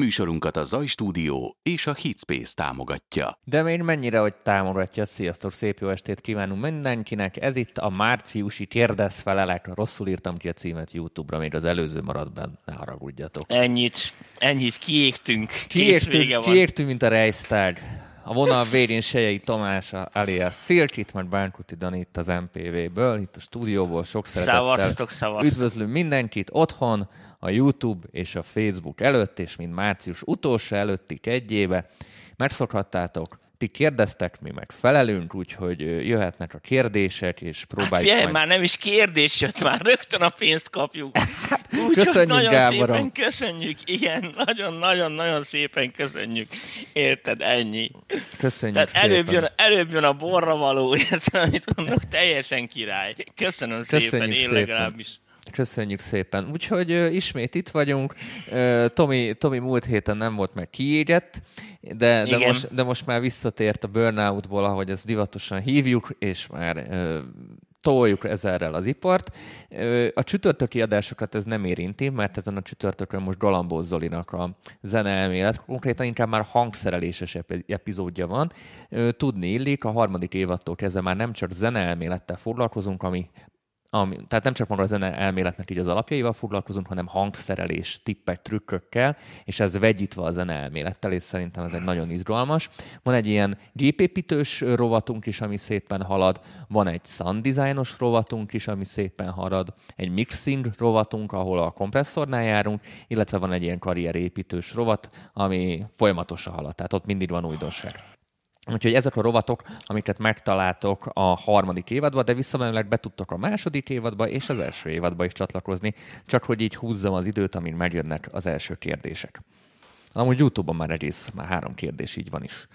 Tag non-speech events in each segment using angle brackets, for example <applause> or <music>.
Műsorunkat a Zaj Stúdió és a Hitspace támogatja. De még mennyire, hogy támogatja. Sziasztok, szép jó estét kívánunk mindenkinek. Ez itt a márciusi kérdez felelek. Rosszul írtam ki a címet YouTube-ra, még az előző maradt benne, ne haragudjatok. Ennyit, ennyit, kiégtünk. Kiégtünk, kiégtünk mint a Reichstag. A vonal végén Sejei Tamás, alias Szilcsit, mert Bánkuti Dani itt az MPV-ből, itt a stúdióból, sok szeretettel. Szavaztok, szavaztok. Üdvözlünk mindenkit otthon, a YouTube és a Facebook előtt, és mint március utolsó előtti egyébe. Megszokhattátok, ti kérdeztek, mi meg felelünk, úgyhogy jöhetnek a kérdések, és próbáljuk hát, majd... már nem is kérdés jött, már rögtön a pénzt kapjuk. Úgy, köszönjük, nagyon Gáborom. szépen köszönjük, igen, nagyon-nagyon-nagyon szépen köszönjük. Érted, ennyi. Köszönjük Tehát szépen. előbb jön, előbb jön a borra való, <laughs> érted, amit mondok, teljesen király. Köszönöm Köszönjük szépen, én szépen. legalábbis. Köszönjük szépen. Úgyhogy ö, ismét itt vagyunk. Ö, Tomi, Tomi múlt héten nem volt meg kiégett, de, de, Igen. most, de most már visszatért a burnoutból, ahogy ezt divatosan hívjuk, és már ö, toljuk ezerrel az ipart. A csütörtöki adásokat ez nem érinti, mert ezen a csütörtökön most Galambos Zolinak a zeneelmélet, konkrétan inkább már hangszereléses epi- epizódja van. Tudni illik, a harmadik évattól kezdve már nem csak zeneelmélettel foglalkozunk, ami ami, tehát nem csak maga a zene elméletnek így az alapjaival foglalkozunk, hanem hangszerelés, tippek, trükkökkel, és ez vegyítve a zene elmélettel, és szerintem ez egy nagyon izgalmas. Van egy ilyen gépépítős rovatunk is, ami szépen halad, van egy sound designos rovatunk is, ami szépen halad, egy mixing rovatunk, ahol a kompresszornál járunk, illetve van egy ilyen karrierépítős rovat, ami folyamatosan halad, tehát ott mindig van újdonság. Úgyhogy ezek a rovatok, amiket megtaláltok a harmadik évadban, de visszamenőleg be tudtok a második évadba és az első évadba is csatlakozni, csak hogy így húzzam az időt, amin megjönnek az első kérdések. Amúgy YouTube-on már egész, már három kérdés így van is.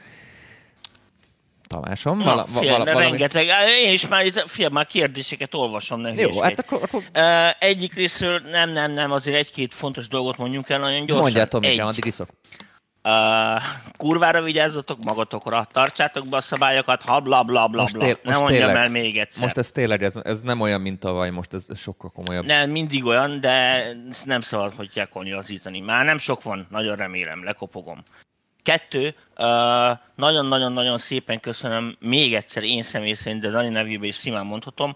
Tamásom, Na, vala, figyelj, vala, valami... rengeteg. Én is már itt, figyelj, már kérdéseket olvasom, nem Jó, hát akkor, akkor egyik részről nem, nem, nem, azért egy-két fontos dolgot mondjunk el nagyon gyorsan. mondjál, Tomikám, Egy, addig iszok. Uh, kurvára vigyázzatok magatokra, tartsátok be a szabályokat, ha bla bla bla Most bla. tél- ne most mondjam tényleg. el még egyszer. Most ez tényleg, ez, ez nem olyan, mint tavaly, most ez, ez sokkal komolyabb. Nem, mindig olyan, de nem szabad, hogy kell konyolazítani. Már nem sok van, nagyon remélem, lekopogom. Kettő, nagyon-nagyon-nagyon szépen köszönöm még egyszer én személy szerint, de Dani nevében is simán mondhatom,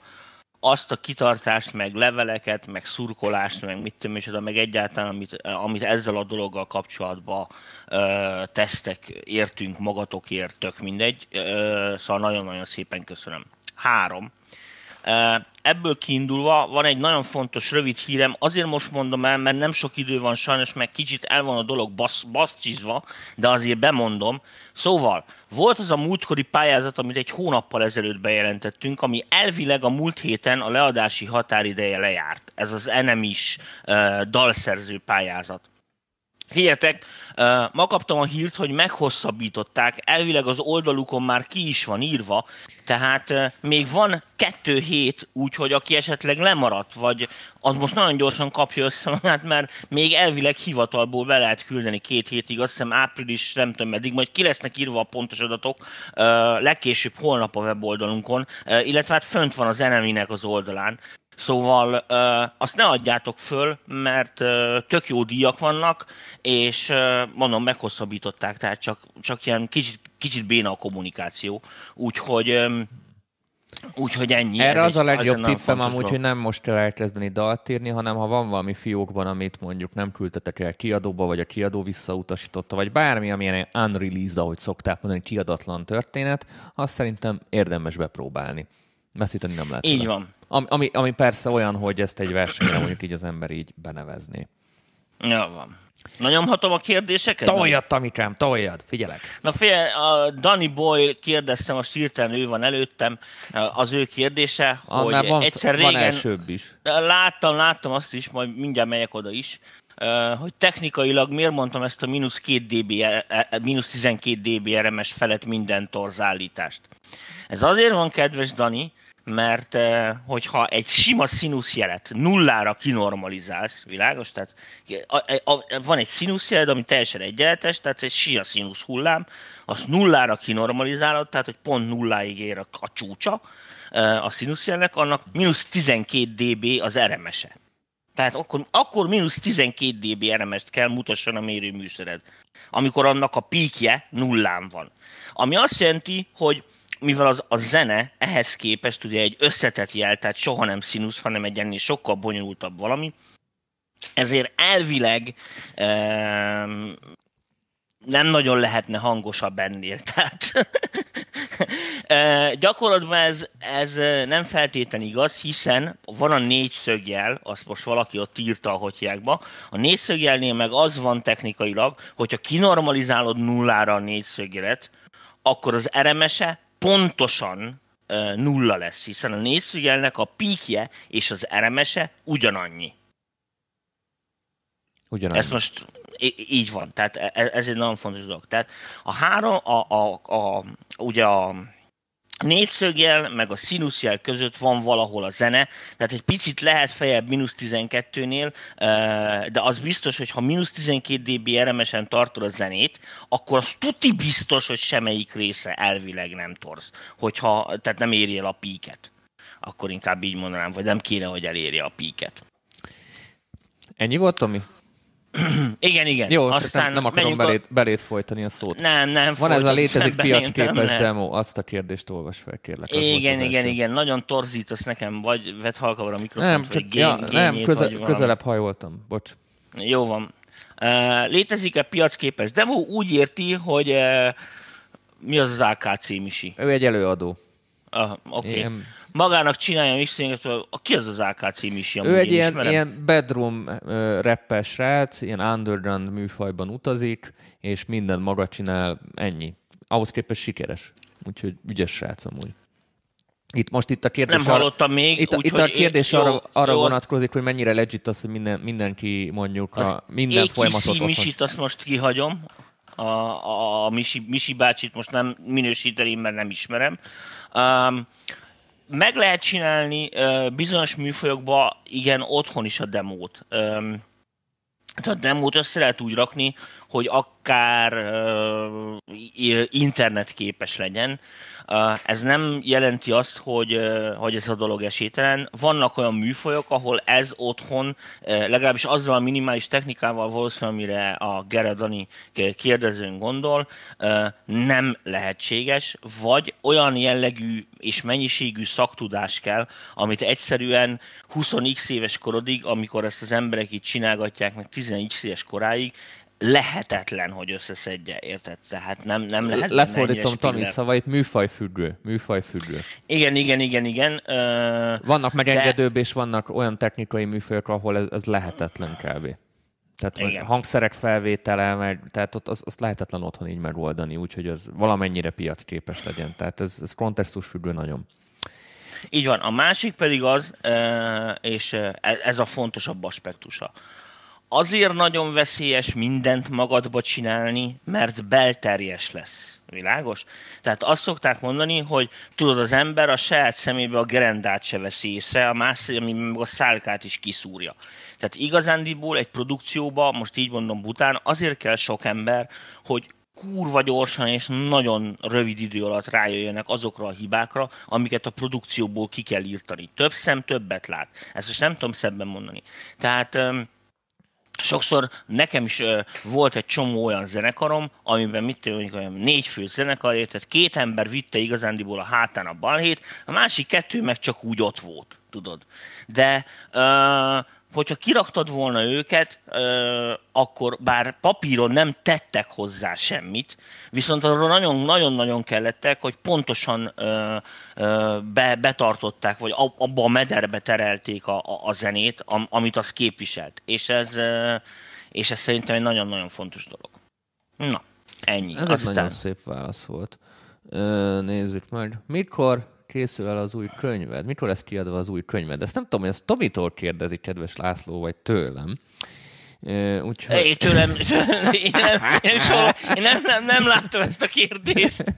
azt a kitartást, meg leveleket, meg szurkolást, meg mit tudom, és meg egyáltalán, amit, amit ezzel a dologgal kapcsolatban ö, tesztek, értünk magatokért, tök mindegy. Ö, szóval nagyon-nagyon szépen köszönöm. Három. Ebből kiindulva van egy nagyon fontos rövid hírem, azért most mondom el, mert nem sok idő van sajnos, meg kicsit el van a dolog basz, baszcsizva, de azért bemondom. Szóval, volt az a múltkori pályázat, amit egy hónappal ezelőtt bejelentettünk, ami elvileg a múlt héten a leadási határideje lejárt. Ez az Enemis uh, dalszerző pályázat. Ö, ma kaptam a hírt, hogy meghosszabbították, elvileg az oldalukon már ki is van írva, tehát még van kettő hét, úgyhogy aki esetleg lemaradt, vagy az most nagyon gyorsan kapja össze magát, mert még elvileg hivatalból be lehet küldeni két hétig, azt hiszem április, nem tudom meddig, majd ki lesznek írva a pontos adatok, legkésőbb holnap a weboldalunkon, illetve hát fönt van az eneminek az oldalán. Szóval ö, azt ne adjátok föl, mert ö, tök jó díjak vannak, és ö, mondom, meghosszabbították, tehát csak, csak ilyen kicsit, kicsit béna a kommunikáció. Úgyhogy, ö, úgyhogy ennyi. Erre Ez az a egy- legjobb egy nagyon tippem amúgy, dolog. hogy nem most kell elkezdeni dalt írni, hanem ha van valami fiókban, amit mondjuk nem küldtetek el kiadóba, vagy a kiadó visszautasította, vagy bármi, amilyen unreleased, ahogy szokták mondani, kiadatlan történet, azt szerintem érdemes bepróbálni. Veszíteni nem lehet. Így vele. van. Ami, ami, ami persze olyan, hogy ezt egy versenyre mondjuk így az ember így benevezné. Ja, van. Na nyomhatom a kérdéseket? Toljad, Tamikám, toljad, figyelek. Na fél, a Danny Boy kérdezte, most hirtelen ő van előttem, az ő kérdése, Annál hogy van, egyszer van régen... elsőbb is. Láttam, láttam azt is, majd mindjárt megyek oda is, hogy technikailag miért mondtam ezt a mínusz 2 dB, e- e- mínusz 12 dB RMS felett minden torzálítást. Ez azért van, kedves Dani, mert uh, hogyha egy sima színuszjelet nullára kinormalizálsz, világos? Tehát van egy színuszjeled, ami teljesen egyenletes, tehát egy sia színusz hullám, azt nullára kinormalizálod, tehát hogy pont nulláig ér a, a csúcsa uh, a színuszjelnek, annak mínusz 12 dB az RMS-e. Tehát akkor, akkor mínusz 12 dB RMS-t kell mutasson a mérőműszered, amikor annak a píkje nullán van. Ami azt jelenti, hogy mivel az, a zene ehhez képest ugye egy összetett jel, tehát soha nem színusz, hanem egy ennél sokkal bonyolultabb valami, ezért elvileg um, nem nagyon lehetne hangosabb ennél. <laughs> Tehát gyakorlatban ez, ez nem feltétlen igaz, hiszen van a négyszögjel, azt most valaki ott írta a hotyákba, a négyszögjelnél meg az van technikailag, hogyha kinormalizálod nullára a négyszögjelet, akkor az RMS-e pontosan nulla lesz, hiszen a négyszögelnek a píkje és az RMS-e ugyanannyi. Ugyanannyi. Ez most így van, tehát e, e, ez egy nagyon fontos dolog. Tehát a három, a, a, a, ugye a négyszögjel, meg a színuszjel között van valahol a zene, tehát egy picit lehet fejebb mínusz 12-nél, de az biztos, hogy ha mínusz 12 dB RMS-en tartod a zenét, akkor az tuti biztos, hogy semmelyik része elvileg nem torz, hogyha, tehát nem éri el a píket. Akkor inkább így mondanám, vagy nem kéne, hogy elérje a píket. Ennyi volt, Tomi? <clears throat> igen, igen. Jó, Aztán nem, nem akarom belét, a... belét folytani a szót. Nem, nem. Van ez a létezik piacképes nem, demo, azt a kérdést olvas fel, kérlek. Igen, igen, igen. Nagyon torzítasz nekem, vagy vedd halkabra a mikrofont, nem, csak, gén, ja, nem, köze, közelebb hajoltam, bocs. Jó van. Uh, létezik a piacképes demo, úgy érti, hogy uh, mi az az AKC Misi? Ő egy előadó. Uh, Oké. Okay magának csinálja mixinget, ki az az AKC Misi? Ő egy ilyen, ilyen bedroom uh, rappes srác, ilyen underground műfajban utazik, és minden maga csinál, ennyi. Ahhoz képest sikeres. Úgyhogy ügyes srác amúgy. Itt most itt a kérdés... Nem hallottam még. Itt, úgy, itt a kérdés é, arra, jó, arra jó, vonatkozik, hogy mennyire legit az, hogy minden, mindenki mondjuk a minden folyamatot... Az Misit azt most kihagyom. A, a, a Misi, Misi bácsit most nem minősíteném, mert nem ismerem. Um, meg lehet csinálni bizonyos műfajokban, igen, otthon is a demót. Tehát a demót össze lehet úgy rakni, hogy akár uh, internetképes legyen. Ez nem jelenti azt, hogy, hogy ez a dolog esélytelen. Vannak olyan műfajok, ahol ez otthon, legalábbis azzal a minimális technikával valószínűleg, amire a Geredani kérdezőn gondol, nem lehetséges, vagy olyan jellegű és mennyiségű szaktudás kell, amit egyszerűen 20x éves korodig, amikor ezt az emberek itt csinálgatják, meg 10x éves koráig, lehetetlen, hogy összeszedje, érted? Tehát nem, nem lehet. Lefordítom Tami szavait, műfajfüggő. Műfajfüggő. Igen, igen, igen, igen. Uh, vannak megengedőbb, de... és vannak olyan technikai műfajok, ahol ez, ez lehetetlen kb. Tehát igen. hangszerek felvétele, meg, tehát ott az, azt lehetetlen otthon így megoldani, úgyhogy az valamennyire piacképes legyen. Tehát ez, ez függő nagyon. Így van. A másik pedig az, és ez a fontosabb aspektusa azért nagyon veszélyes mindent magadba csinálni, mert belterjes lesz. Világos? Tehát azt szokták mondani, hogy tudod, az ember a saját szemébe a gerendát se veszi észre, a más meg a szálkát is kiszúrja. Tehát igazándiból egy produkcióba, most így mondom bután, azért kell sok ember, hogy kurva gyorsan és nagyon rövid idő alatt rájöjjenek azokra a hibákra, amiket a produkcióból ki kell írtani. Több szem többet lát. Ezt most nem tudom szebben mondani. Tehát sokszor nekem is volt egy csomó olyan zenekarom, amiben mit tudom, olyan négy fő zenekar, tehát két ember vitte igazándiból a hátán a balhét, a másik kettő meg csak úgy ott volt, tudod. De uh, hogyha kiraktad volna őket, akkor bár papíron nem tettek hozzá semmit, viszont arról nagyon-nagyon kellettek, hogy pontosan be, betartották, vagy abba a mederbe terelték a, a, a zenét, amit az képviselt. És ez, és ez szerintem egy nagyon-nagyon fontos dolog. Na, ennyi. Ez Aztán... egy nagyon szép válasz volt. Nézzük meg. Mikor készül el az új könyved? Mikor lesz kiadva az új könyved? Ezt nem tudom, hogy ezt Tomitól kérdezi, kedves László, vagy tőlem. Úgyhogy... Én tőlem, <laughs> én, nem, én, soha, én nem, nem, nem látom ezt a kérdést. <laughs>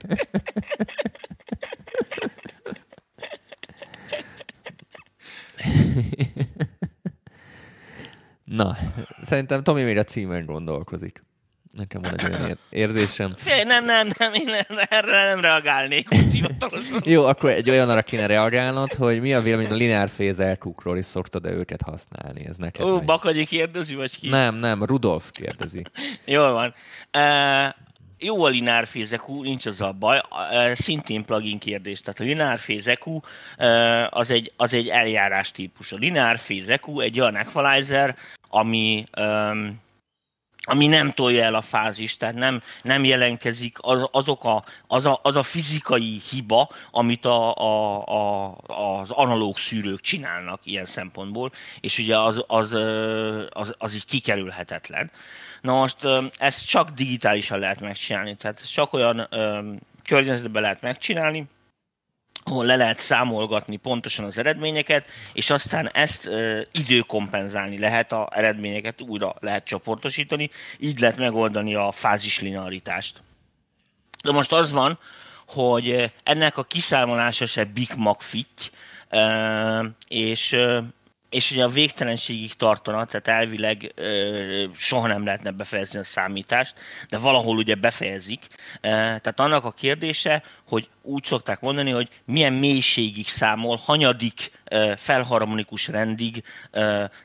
Na, szerintem Tomi még a címen gondolkozik. Nekem van egy olyan érzésem. Fél, nem, nem, nem, én erre nem reagálnék. <laughs> Jó, akkor egy olyanra kéne reagálnod, hogy mi a vélemény a lineár fézelkukról, és szoktad-e őket használni? Ez neked Ó, Bakagyi kérdezi, vagy ki? Nem, nem, Rudolf kérdezi. <laughs> Jól van. Uh, jó a lineár fézekú, nincs az a baj, szintén plugin kérdés. Tehát a lineár fézekú az egy, az egy eljárás típus. A lineár fézekú egy olyan equalizer, ami um, ami nem tolja el a fázist, tehát nem, nem jelenkezik az, azok a, az, a, az a fizikai hiba, amit a, a, a, az analóg szűrők csinálnak ilyen szempontból, és ugye az, az, az, az így kikerülhetetlen. Na most ezt csak digitálisan lehet megcsinálni, tehát csak olyan környezetben lehet megcsinálni, ahol le lehet számolgatni pontosan az eredményeket, és aztán ezt ö, időkompenzálni lehet, a eredményeket újra lehet csoportosítani, így lehet megoldani a fázislinearitást. De most az van, hogy ennek a kiszámolása se Big Mac fitty, és és ugye a végtelenségig tartana, tehát elvileg soha nem lehetne befejezni a számítást, de valahol ugye befejezik. Tehát annak a kérdése, hogy úgy szokták mondani, hogy milyen mélységig számol, hanyadik felharmonikus rendig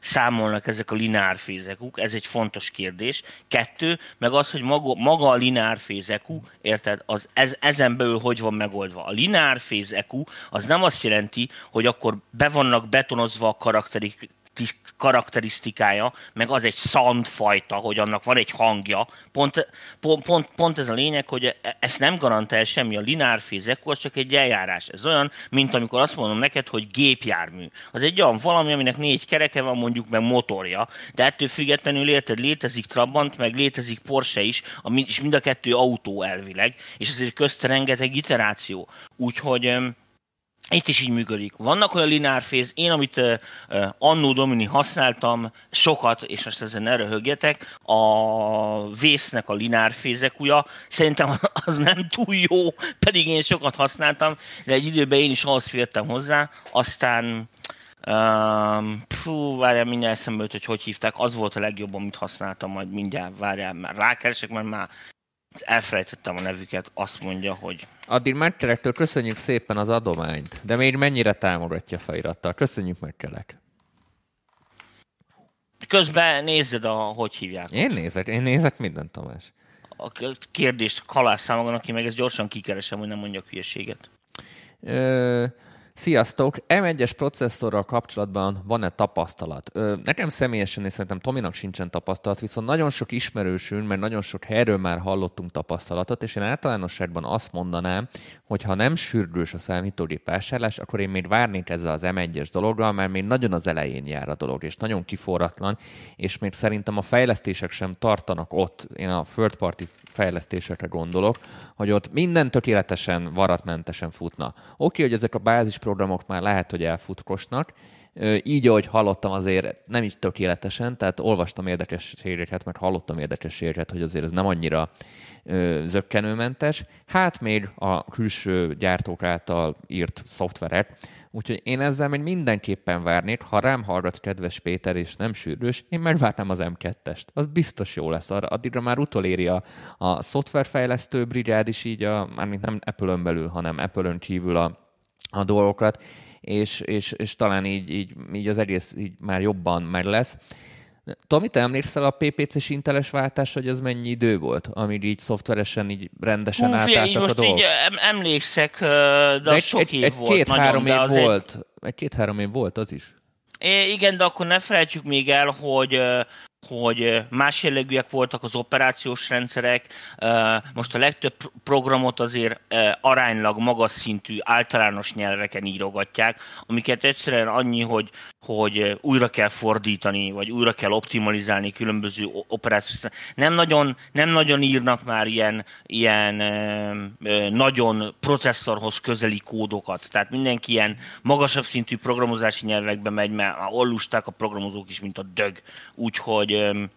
számolnak ezek a lineárfézekuk, ez egy fontos kérdés. Kettő, meg az, hogy maga, a lineárfézekú, érted, az, ez, ezen belül hogy van megoldva. A lineárfézekú az nem azt jelenti, hogy akkor be vannak betonozva a karakterik, karakterisztikája, meg az egy szandfajta, hogy annak van egy hangja. Pont, pont, pont, pont ez a lényeg, hogy e, ezt nem garantál semmi. A lineárfézek, az csak egy eljárás. Ez olyan, mint amikor azt mondom neked, hogy gépjármű. Az egy olyan valami, aminek négy kereke van, mondjuk meg motorja, de ettől függetlenül érted, létezik Trabant, meg létezik Porsche is, és mind a kettő autó elvileg, és ezért közt rengeteg iteráció. Úgyhogy itt is így működik. Vannak olyan lineárféz, én amit uh, Annó Domini használtam sokat, és most ezen ne röhögjetek, a vésznek a lineárfézek ujja, szerintem <laughs> az nem túl jó, pedig én sokat használtam, de egy időben én is ahhoz fértem hozzá, aztán Um, pfú, várjál, mindjárt eszembe hogy hogy hívták, az volt a legjobb, amit használtam, majd mindjárt várjál, már rákeresek, mert már elfelejtettem a nevüket, azt mondja, hogy... Addig Merkelektől köszönjük szépen az adományt, de még mennyire támogatja felirattal. Köszönjük Merkelek. Közben nézed, a, hogy hívják. Én nézek, én nézek mindent, Tamás. A kérdést kalász számogon, aki meg ezt gyorsan kikeresem, hogy nem mondjak hülyeséget. Ö, Sziasztok! M1-es processzorral kapcsolatban van-e tapasztalat? Nekem személyesen, és szerintem Tominak sincsen tapasztalat, viszont nagyon sok ismerősünk, mert nagyon sok helyről már hallottunk tapasztalatot, és én általánosságban azt mondanám, hogy ha nem sürgős a számítógép vásárlás, akkor én még várnék ezzel az M1-es dologgal, mert még nagyon az elején jár a dolog, és nagyon kiforratlan, és még szerintem a fejlesztések sem tartanak ott, én a third party fejlesztésekre gondolok, hogy ott minden tökéletesen, varatmentesen futna. Oké, hogy ezek a bázis programok már lehet, hogy elfutkosnak, így, ahogy hallottam, azért nem is tökéletesen, tehát olvastam érdekességeket, meg hallottam érdekességeket, hogy azért ez nem annyira zöggenőmentes. Hát még a külső gyártók által írt szoftverek, Úgyhogy én ezzel még mindenképpen várnék, ha rám hallgatsz, kedves Péter, és nem sűrűs, én megvárnám az M2-est. Az biztos jó lesz. Arra, addigra már utoléri a, a szoftverfejlesztő brigád is így, a, mármint nem Apple-ön belül, hanem Apple-ön kívül a, a dolgokat, és, és, és talán így, így, így az egész így már jobban meg lesz. Tomi, te emlékszel a PPC-s inteles váltás, hogy az mennyi idő volt, amíg így szoftveresen így rendesen Hú, átálltak a dolgok? Így emlékszek, de, de egy, sok egy, év egy volt. Két-három év azért... volt. Egy két-három év volt az is. É, igen, de akkor ne felejtsük még el, hogy hogy más jellegűek voltak az operációs rendszerek. Most a legtöbb programot azért aránylag magas szintű általános nyelveken írogatják, amiket egyszerűen annyi, hogy, hogy újra kell fordítani, vagy újra kell optimalizálni különböző operációs nem nagyon, nem nagyon írnak már ilyen, ilyen nagyon processzorhoz közeli kódokat. Tehát mindenki ilyen magasabb szintű programozási nyelvekbe megy, mert ollusták a programozók is, mint a dög. Úgyhogy Úgyhogy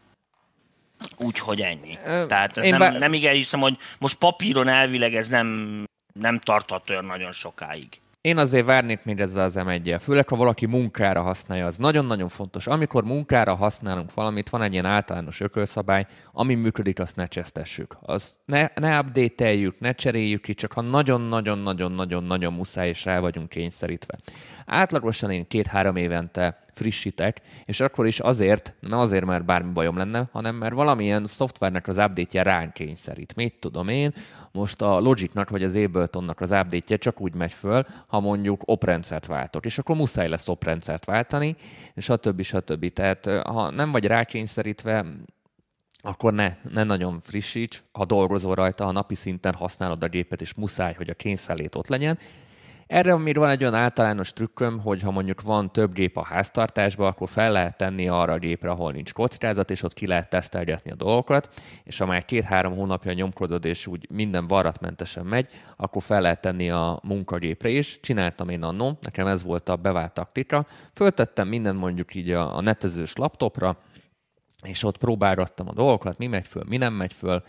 Úgyhogy ennyi. Ö, Tehát ez nem, bár... nem igen hiszem, hogy most papíron elvileg ez nem, nem tarthat olyan nagyon sokáig. Én azért várnék még ezzel az m főleg ha valaki munkára használja, az nagyon-nagyon fontos. Amikor munkára használunk valamit, van egy ilyen általános ökölszabály, ami működik, azt ne csesztessük. Azt ne, ne update ne cseréljük ki, csak ha nagyon-nagyon-nagyon-nagyon-nagyon muszáj és rá vagyunk kényszerítve. Átlagosan én két-három évente frissítek, és akkor is azért, nem azért, mert bármi bajom lenne, hanem mert valamilyen szoftvernek az update-je ránk kényszerít. Mit tudom én, most a Logicnak vagy az Abletonnak az update csak úgy megy föl, ha mondjuk oprendszert váltok, és akkor muszáj lesz oprendszert váltani, és a többi, stb. Tehát ha nem vagy rákényszerítve, akkor ne, ne nagyon frissíts, ha dolgozol rajta, ha napi szinten használod a gépet, és muszáj, hogy a kényszerlét ott legyen, erre még van egy olyan általános trükköm, hogy ha mondjuk van több gép a háztartásban, akkor fel lehet tenni arra a gépre, ahol nincs kockázat, és ott ki lehet tesztelgetni a dolgokat, és ha már két-három hónapja nyomkodod, és úgy minden varratmentesen megy, akkor fel lehet tenni a munkagépre is. Csináltam én annó, nekem ez volt a bevált taktika. Föltettem minden mondjuk így a netezős laptopra, és ott próbálgattam a dolgokat, mi megy föl, mi nem megy föl,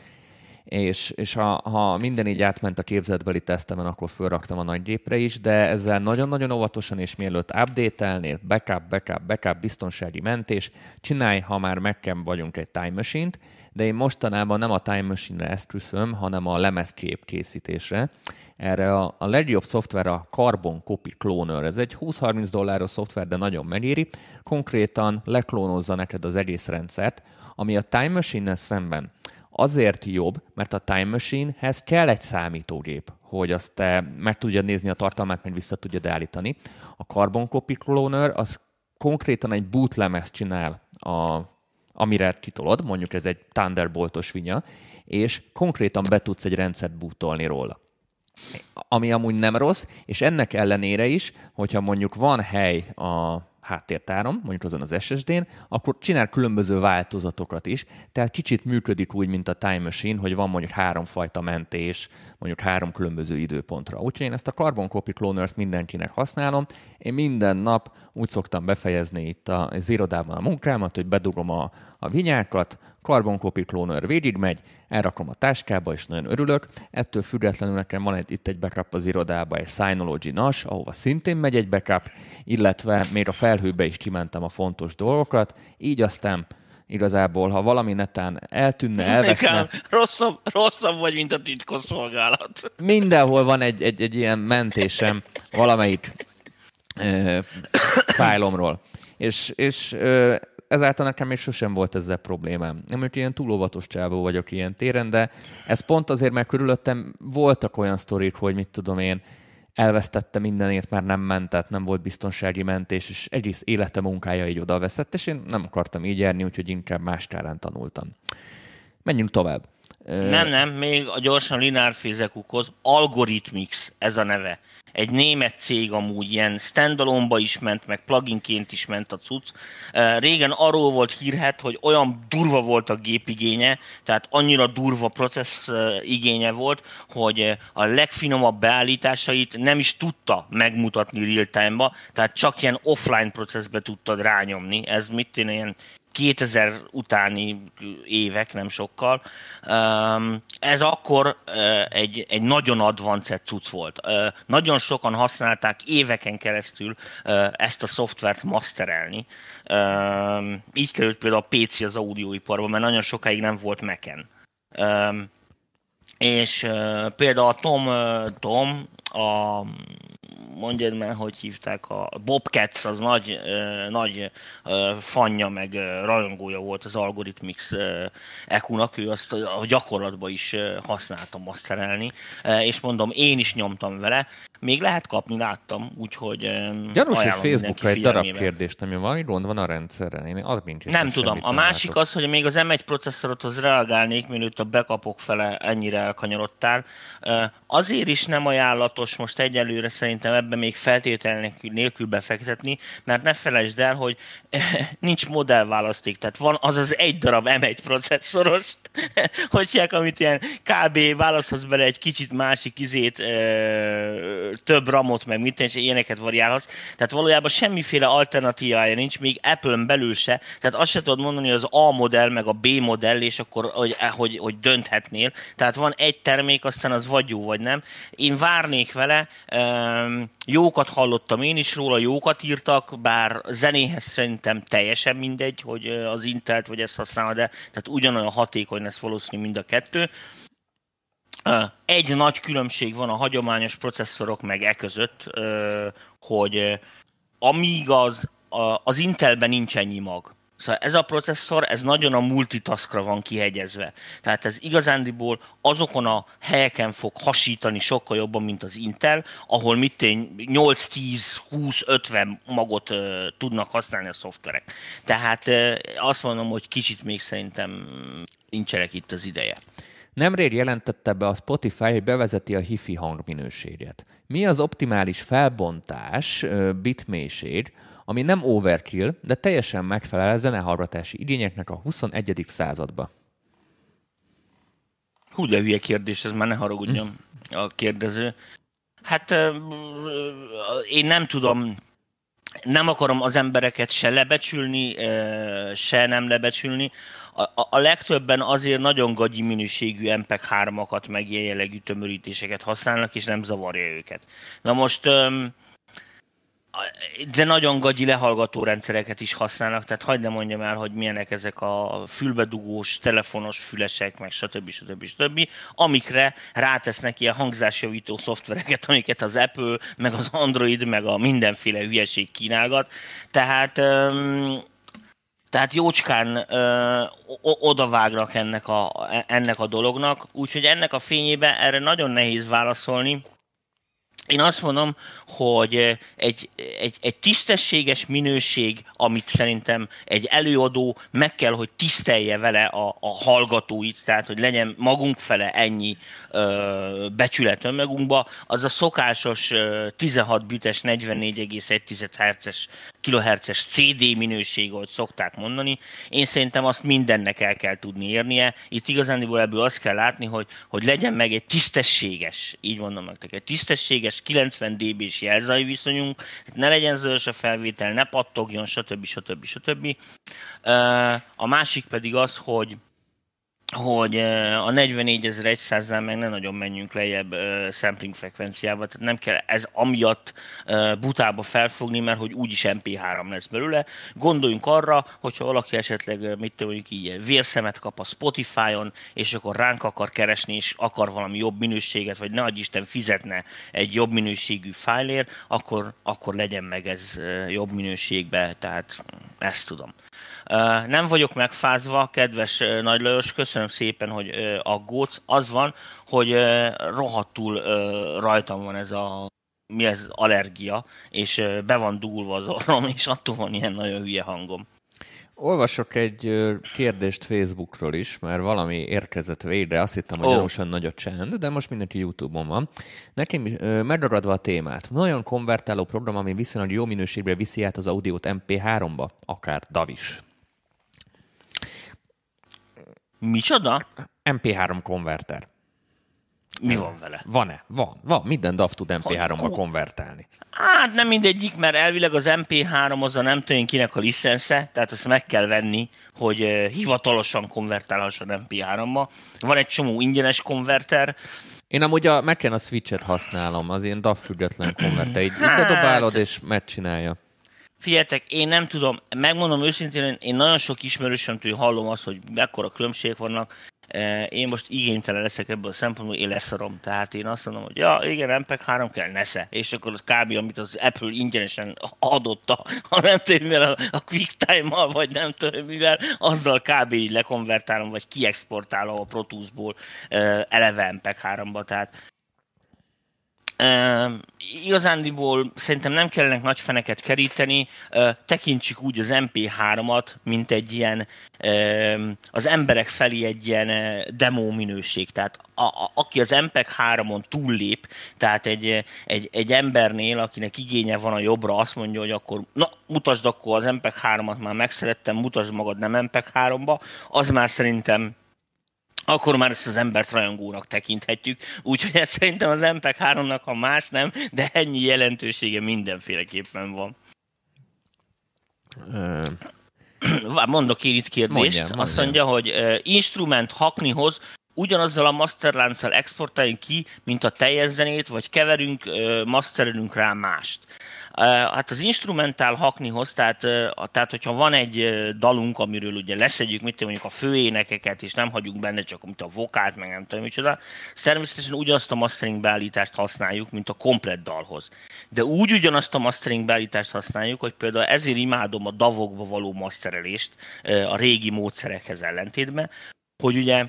és, és ha, ha minden így átment a képzetbeli tesztemen, akkor fölraktam a nagy gépre is, de ezzel nagyon-nagyon óvatosan és mielőtt update-elnél, backup, backup, backup, biztonsági mentés, csinálj, ha már meg vagyunk egy Time Machine-t, de én mostanában nem a Time Machine-re eszküszöm, hanem a lemezkép készítésre. Erre a, a legjobb szoftver a Carbon Copy Cloner. Ez egy 20-30 dolláros szoftver, de nagyon megéri. Konkrétan leklónozza neked az egész rendszert, ami a Time Machine-nel szemben azért jobb, mert a Time Machine-hez kell egy számítógép, hogy azt te meg tudja nézni a tartalmát, meg vissza tudja állítani. A Carbon Copy Cloner az konkrétan egy bootlemez csinál, a, amire kitolod, mondjuk ez egy Thunderboltos vinya, és konkrétan be tudsz egy rendszert bootolni róla. Ami amúgy nem rossz, és ennek ellenére is, hogyha mondjuk van hely a háttértárom, mondjuk azon az SSD-n, akkor csinál különböző változatokat is, tehát kicsit működik úgy, mint a Time Machine, hogy van mondjuk háromfajta mentés, mondjuk három különböző időpontra. Úgyhogy én ezt a Carbon Copy Cloner-t mindenkinek használom. Én minden nap úgy szoktam befejezni itt az irodában a munkámat, hogy bedugom a, a vinyákat, Carbon Cloner végigmegy, elrakom a táskába, és nagyon örülök. Ettől függetlenül nekem van egy, itt egy backup az irodába, egy Synology NAS, ahova szintén megy egy backup, illetve még a felhőbe is kimentem a fontos dolgokat, így aztán igazából, ha valami netán eltűnne, elveszne... Rosszabb, rosszabb vagy, mint a titkosszolgálat. Mindenhol van egy, egy, egy ilyen mentésem valamelyik ö, fájlomról. És, és ö, ezáltal nekem még sosem volt ezzel problémám. Nem mondjuk ilyen túl óvatos csávó vagyok ilyen téren, de ez pont azért, mert körülöttem voltak olyan sztorik, hogy mit tudom én, elvesztette mindenét, már nem mentett, nem volt biztonsági mentés, és egész élete munkája így oda veszett, és én nem akartam így járni, úgyhogy inkább más kárán tanultam. Menjünk tovább. Nem, nem, még a gyorsan Linár Fézekukhoz Algorithmix, ez a neve egy német cég amúgy ilyen standalone is ment, meg pluginként is ment a cucc. Régen arról volt hírhet, hogy olyan durva volt a gépigénye, tehát annyira durva processz igénye volt, hogy a legfinomabb beállításait nem is tudta megmutatni real-time-ba, tehát csak ilyen offline processzbe tudtad rányomni. Ez mit én ilyen 2000 utáni évek, nem sokkal. Ez akkor egy, egy nagyon advanced cucc volt. Nagyon sokan használták éveken keresztül ezt a szoftvert masterelni. Így került például a PC az audioiparban, mert nagyon sokáig nem volt meken. És például a Tom, Tom a mondjad meg, hogy hívták, a Bobcats az nagy, nagy fanya, meg rajongója volt az Algorithmix EQ-nak, ő azt a gyakorlatban is használtam masterelni, és mondom, én is nyomtam vele, még lehet kapni, láttam, úgyhogy Gyanús, hogy Facebookra egy darab kérdést, ami valami gond van a rendszeren. Én az nincs Nem tudom. A másik látok. az, hogy még az M1 processzorothoz reagálnék, mielőtt a backupok fele ennyire elkanyarodtál. Azért is nem ajánlatos most egyelőre szerintem ebben még feltétel nélkül befektetni, mert ne felejtsd el, hogy <laughs> nincs modellválaszték. Tehát van az az egy darab M1 processzoros, <laughs> hogy amit ilyen kb. választhatsz bele egy kicsit másik izét, több ramot, meg mit és ilyeneket variálhatsz. Tehát valójában semmiféle alternatívája nincs, még Apple-n belül se. Tehát azt se tudod mondani, hogy az A modell, meg a B modell, és akkor hogy, hogy, hogy dönthetnél. Tehát van egy termék, aztán az vagy jó, vagy nem. Én várnék vele, jókat hallottam én is róla, jókat írtak, bár zenéhez szerintem teljesen mindegy, hogy az Intelt vagy ezt használod, de tehát ugyanolyan hatékony lesz valószínű mind a kettő. Egy nagy különbség van a hagyományos processzorok meg e között, hogy amíg az, az Intelben nincs ennyi mag, Szóval ez a processzor, ez nagyon a multitaskra van kihegyezve. Tehát ez igazándiból azokon a helyeken fog hasítani sokkal jobban, mint az Intel, ahol mit 8, 10, 20, 50 magot uh, tudnak használni a szoftverek. Tehát uh, azt mondom, hogy kicsit még szerintem nincsenek itt az ideje. Nemrég jelentette be a Spotify, hogy bevezeti a hifi hangminőséget. Mi az optimális felbontás, bitmélység, ami nem overkill, de teljesen megfelel a zenehallgatási igényeknek a 21. századba? Hú, de hülye kérdés, ez már ne haragudjon a kérdező. Hát én nem tudom, nem akarom az embereket se lebecsülni, se nem lebecsülni. A, a, legtöbben azért nagyon gagyi minőségű MPEG-3-akat, meg ilyen jellegű tömörítéseket használnak, és nem zavarja őket. Na most de nagyon gagyi lehallgató rendszereket is használnak, tehát hagyd ne mondjam el, hogy milyenek ezek a fülbedugós, telefonos fülesek, meg stb. stb. stb. amikre rátesznek ilyen hangzásjavító szoftvereket, amiket az Apple, meg az Android, meg a mindenféle hülyeség kínálgat. Tehát tehát jócskán ö, odavágnak ennek a, ennek a dolognak, úgyhogy ennek a fényében erre nagyon nehéz válaszolni, én azt mondom, hogy eh, egy, egy, egy tisztességes minőség, amit szerintem egy előadó meg kell, hogy tisztelje vele a, a hallgatóit, tehát hogy legyen magunk fele ennyi ö, becsület önmagunkba, az a szokásos ö, 16 bites 44,1 Hz kilohertzes CD minőség, ahogy szokták mondani. Én szerintem azt mindennek el kell tudni érnie. Itt igazán ebből azt kell látni, hogy, hogy legyen meg egy tisztességes, így mondom nektek, egy tisztességes 90 dB-s jelzai viszonyunk, ne legyen zöld a felvétel, ne pattogjon, stb. stb. stb. A másik pedig az, hogy hogy a 44100-nál meg ne nagyon menjünk lejjebb sampling frekvenciával, tehát nem kell ez amiatt butába felfogni, mert hogy úgyis MP3 lesz belőle. Gondoljunk arra, hogyha valaki esetleg, mit mondjuk így, vérszemet kap a Spotify-on, és akkor ránk akar keresni, és akar valami jobb minőséget, vagy ne adj Isten fizetne egy jobb minőségű fájlért, akkor, akkor legyen meg ez jobb minőségbe, tehát ezt tudom. Nem vagyok megfázva, kedves Nagy Lajos, köszönöm szépen, hogy aggódsz. Az van, hogy rohadtul rajtam van ez a mi ez allergia, és be van dúlva az orrom, és attól van ilyen nagyon hülye hangom. Olvasok egy kérdést Facebookról is, mert valami érkezett végre, azt hittem, hogy oh. nagy a csend, de most mindenki YouTube-on van. Nekem megragadva a témát. Nagyon konvertáló program, ami viszonylag jó minőségbe viszi át az audiót MP3-ba, akár Davis. Micsoda? MP3 konverter. Mi van vele? Van-e? Van. Van. Minden DAV tud MP3-ba konvertálni. Hát nem mindegyik, mert elvileg az MP3 az a nem tudom kinek a licensze, tehát ezt meg kell venni, hogy hivatalosan konvertálhasson MP3-ba. Van egy csomó ingyenes konverter, én amúgy a Mac-en a Switch-et használom, az ilyen DAV független konverter. Így hát... bedobálod és megcsinálja. Figyeljetek, én nem tudom, megmondom őszintén, én nagyon sok ismerősömtől hallom azt, hogy mekkora különbségek vannak. E, én most igénytelen leszek ebből a szempontból, én leszarom. Tehát én azt mondom, hogy ja, igen, MPEG 3 kell, nesze. És akkor az kb. amit az Apple ingyenesen adott, a, a nem tudom, mivel a, a QuickTime-mal, vagy nem tudom, mivel, azzal kb. így lekonvertálom, vagy kiexportálom a Pro Tools-ból e, eleve MPEG 3-ba. Tehát Uh, igazándiból szerintem nem kellene nagy feneket keríteni, tekintsük úgy az MP3-at, mint egy ilyen, az emberek felé egy ilyen uh, demo minőség. Tehát a, a, aki az MP3-on túllép, tehát egy, egy, egy embernél, akinek igénye van a jobbra, azt mondja, hogy akkor na, mutasd akkor az MP3-at, már megszerettem, mutasd magad nem MP3-ba, az már szerintem akkor már ezt az embert rajongónak tekinthetjük. Úgyhogy ez szerintem az MPEG 3-nak, ha más nem, de ennyi jelentősége mindenféleképpen van. Mondok én itt kérdést. Mondjam, Azt mondja, hogy uh, instrument haknihoz ugyanazzal a masterlánccal exportáljunk ki, mint a teljes zenét, vagy keverünk, masterelünk rá mást. Hát az instrumentál haknihoz, tehát, tehát hogyha van egy dalunk, amiről ugye leszedjük, mit mondjuk a főénekeket, és nem hagyjuk benne csak mint a vokált, meg nem tudom micsoda, természetesen ugyanazt a mastering beállítást használjuk, mint a komplet dalhoz. De úgy ugyanazt a mastering beállítást használjuk, hogy például ezért imádom a davokba való masterelést a régi módszerekhez ellentétben, hogy ugye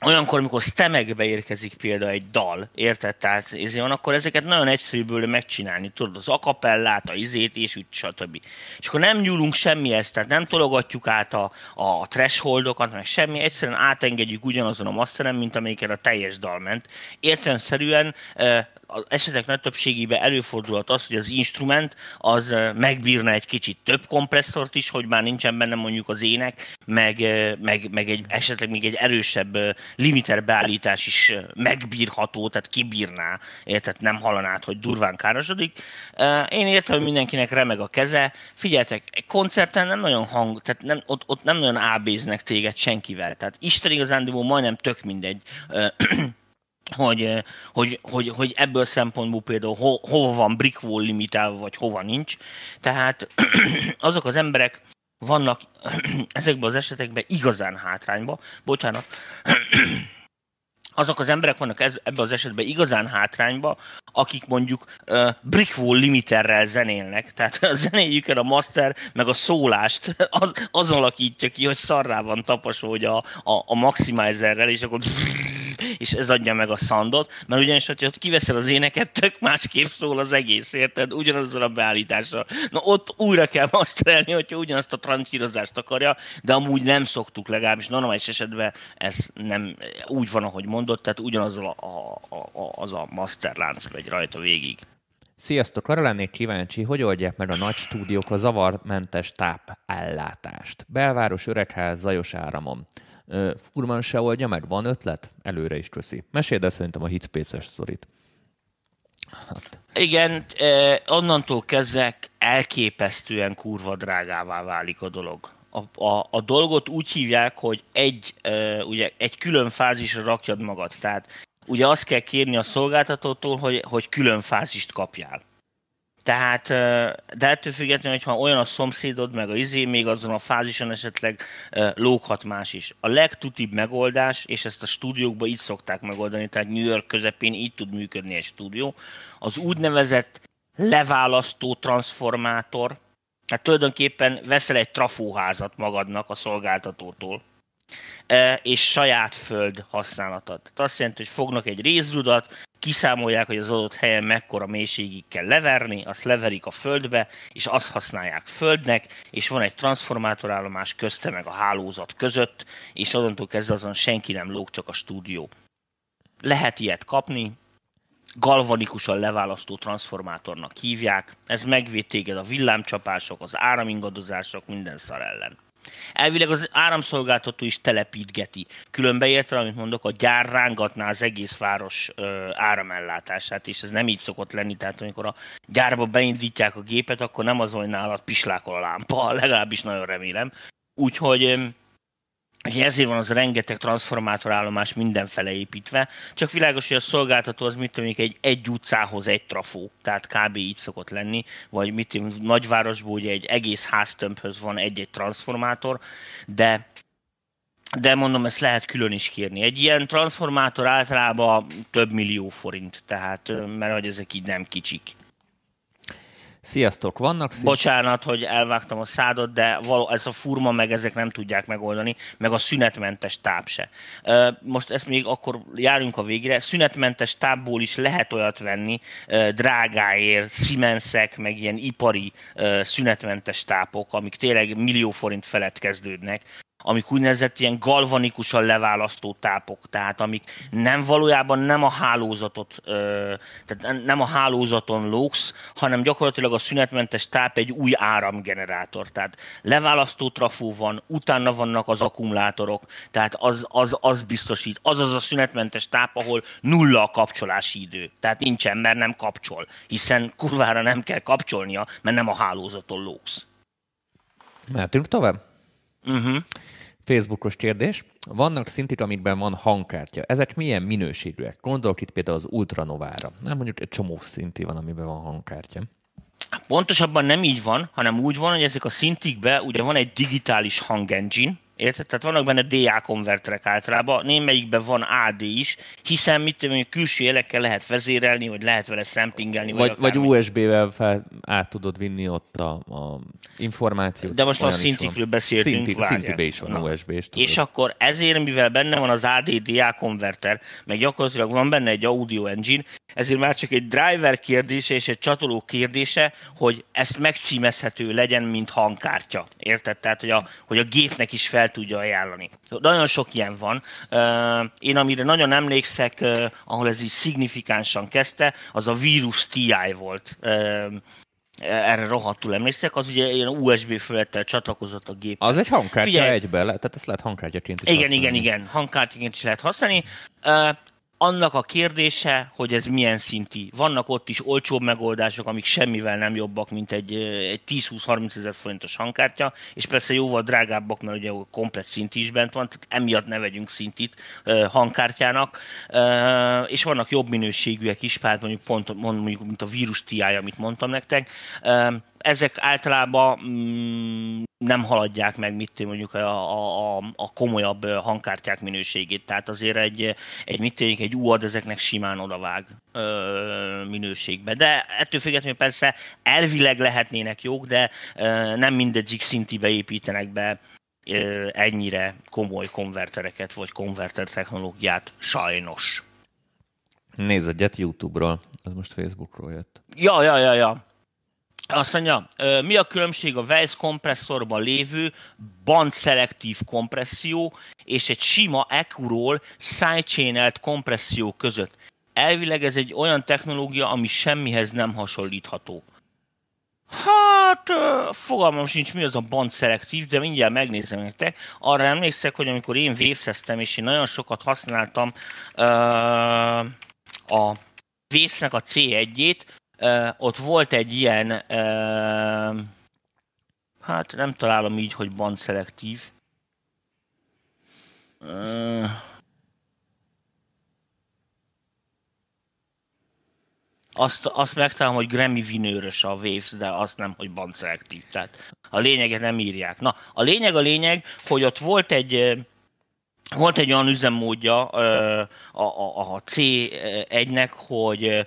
olyankor, amikor stemekbe érkezik például egy dal, érted? Tehát izé van, akkor ezeket nagyon egyszerűbből megcsinálni, tudod, az akapellát, a izét, és úgy, stb. És akkor nem nyúlunk semmihez, tehát nem tologatjuk át a, a thresholdokat, meg semmi, egyszerűen átengedjük ugyanazon a masteren, mint amelyiken a teljes dal ment. Értelemszerűen az esetek nagy többségében előfordulhat az, hogy az instrument az megbírna egy kicsit több kompresszort is, hogy már nincsen benne mondjuk az ének, meg, meg, meg egy, esetleg még egy erősebb limiter beállítás is megbírható, tehát kibírná, érted, nem hallanád, hogy durván károsodik. Én értem, hogy mindenkinek remeg a keze. Figyeljetek, egy koncerten nem nagyon hang, tehát nem, ott, ott nem nagyon ábéznek téged senkivel. Tehát Isten igazándiból majdnem tök mindegy <clears throat> hogy, hogy, hogy, hogy ebből szempontból például ho, hova van brick wall limitálva, vagy hova nincs. Tehát <clears throat> azok az emberek vannak <clears throat> ezekben az esetekben igazán hátrányba. Bocsánat. <clears throat> azok az emberek vannak ez, ebben az esetben igazán hátrányba, akik mondjuk uh, brick wall limiterrel zenélnek, tehát a zenéjüken a master meg a szólást az, az alakítja ki, hogy szarrá van taposó a, a, a maximizerrel, és akkor és ez adja meg a szandot, mert ugyanis, hogyha kiveszel az éneket, tök másképp szól az egész, érted? Ugyanazzal a beállítással. Na ott újra kell masterelni, hogyha ugyanazt a transzírozást akarja, de amúgy nem szoktuk legalábbis normális esetben ez nem úgy van, ahogy mondott, tehát ugyanazzal a, a, a, az a masterlánc megy rajta végig. Sziasztok! Arra lennék kíváncsi, hogy oldják meg a nagy stúdiók a zavarmentes tápellátást. Belváros, öregház, zajos áramon. Furman se oldja meg, van ötlet? Előre is köszi. Meséld el szerintem a Hitspace-es sztorit. Hát. Igen, eh, onnantól kezdve elképesztően kurva drágává válik a dolog. A, a, a dolgot úgy hívják, hogy egy, eh, ugye, egy külön fázisra rakjad magad. Tehát ugye azt kell kérni a szolgáltatótól, hogy, hogy külön fázist kapjál. Tehát, de ettől függetlenül, hogyha olyan a szomszédod, meg a izé, még azon a fázison esetleg lóghat más is. A legtutibb megoldás, és ezt a stúdiókban így szokták megoldani, tehát New York közepén így tud működni egy stúdió, az úgynevezett leválasztó transformátor, tehát tulajdonképpen veszel egy trafóházat magadnak a szolgáltatótól, és saját föld használatod. Tehát azt jelenti, hogy fognak egy részrudat, kiszámolják, hogy az adott helyen mekkora mélységig kell leverni, azt leverik a földbe, és azt használják földnek, és van egy transformátorállomás közte meg a hálózat között, és onnantól kezdve azon senki nem lóg, csak a stúdió. Lehet ilyet kapni, galvanikusan leválasztó transformátornak hívják, ez megvéd téged a villámcsapások, az áramingadozások, minden szar ellen. Elvileg az áramszolgáltató is telepítgeti. Különben értem, amit mondok, a gyár rángatná az egész város ö, áramellátását, és ez nem így szokott lenni, tehát amikor a gyárba beindítják a gépet, akkor nem az, hogy nálad pislákol a lámpa, <laughs> legalábbis nagyon remélem. Úgyhogy ezért van az rengeteg transformátorállomás mindenfele építve, csak világos, hogy a szolgáltató az mit tudom, egy, egy utcához egy trafó, tehát kb. így szokott lenni, vagy mit tudom, nagyvárosból ugye egy egész háztömbhöz van egy-egy transformátor, de de mondom, ezt lehet külön is kérni. Egy ilyen transformátor általában több millió forint, tehát mert hogy ezek így nem kicsik. Sziasztok, vannak szín... Bocsánat, hogy elvágtam a szádot, de való, ez a furma meg ezek nem tudják megoldani, meg a szünetmentes táp se. Most ezt még akkor járunk a végre. Szünetmentes tápból is lehet olyat venni, drágáért, Siemensek, meg ilyen ipari szünetmentes tápok, amik tényleg millió forint felett kezdődnek, amik úgynevezett ilyen galvanikusan leválasztó tápok, tehát amik nem valójában nem a hálózatot, tehát nem a hálózaton lóksz, hanem gyakorlatilag a szünetmentes táp egy új áramgenerátor. Tehát leválasztó trafó van, utána vannak az akkumulátorok, tehát az, az, az biztosít, az az a szünetmentes táp, ahol nulla a kapcsolási idő. Tehát nincsen, mert nem kapcsol, hiszen kurvára nem kell kapcsolnia, mert nem a hálózaton lóksz. Mehetünk tovább? Uh-huh. Facebookos kérdés. Vannak szintik, amikben van hangkártya. Ezek milyen minőségűek? Gondolok itt például az Ultranovára. Nem mondjuk egy csomó szinti van, amiben van hangkártya. Pontosabban nem így van, hanem úgy van, hogy ezek a szintikben ugye van egy digitális hangengine, Érted? Tehát vannak benne DA konverterek általában, némelyikben van AD is, hiszen mit tudom, külső jelekkel lehet vezérelni, vagy lehet vele samplingelni. Vagy, vagy, vagy USB-vel fel, át tudod vinni ott a, a információt. De most a szintikről beszéltünk. Szinti, szintibe is van USB és És akkor ezért, mivel benne van az AD-DA konverter, meg gyakorlatilag van benne egy audio engine, ezért már csak egy driver kérdése és egy csatoló kérdése, hogy ezt megcímezhető legyen, mint hangkártya. Érted? Tehát, hogy a, hogy a gépnek is fel tudja ajánlani. Nagyon sok ilyen van. Én amire nagyon emlékszek, ahol ez így szignifikánsan kezdte, az a vírus TI volt erre rohadtul emlékszek, az ugye ilyen USB föllettel csatlakozott a gép. Az egy hangkártya Figyelj, egybe, tehát ezt lehet hangkártyaként is Igen, használni. igen, igen, hangkártyaként is lehet használni annak a kérdése, hogy ez milyen szinti. Vannak ott is olcsóbb megoldások, amik semmivel nem jobbak, mint egy, egy 10-20-30 ezer forintos hangkártya, és persze jóval drágábbak, mert ugye komplet szint is bent van, tehát emiatt ne vegyünk szintit uh, hangkártyának, uh, és vannak jobb minőségűek is, pár mondjuk pont mondjuk, mint a vírus TI, amit mondtam nektek. Ezek általában mm, nem haladják meg, mit mondjuk a, a, a komolyabb hangkártyák minőségét. Tehát azért egy, egy mit tényleg, egy UAD ezeknek simán odavág ö, minőségbe. De ettől függetlenül persze elvileg lehetnének jók, de ö, nem mindegyik szintibe építenek be ö, ennyire komoly konvertereket, vagy konverter technológiát, sajnos. Nézd egyet YouTube-ról, ez most Facebookról jött. Ja, ja, ja, ja. Azt mondja, mi a különbség a Weiss kompresszorban lévő band-szelektív kompresszió és egy sima EQ-ról sidechainelt kompresszió között? Elvileg ez egy olyan technológia, ami semmihez nem hasonlítható. Hát, fogalmam sincs, mi az a band szelektív, de mindjárt megnézem nektek. Arra emlékszek, hogy amikor én waveszeztem, és én nagyon sokat használtam uh, a Waves-nek a C1-ét, uh, ott volt egy ilyen, hát nem találom így, hogy band szelektív. Azt, azt megtalálom, hogy Grammy vinőrös a Waves, de azt nem, hogy band szelektív. Tehát a lényeget nem írják. Na, a lényeg a lényeg, hogy ott volt egy volt egy olyan üzemmódja a, a, a C1-nek, hogy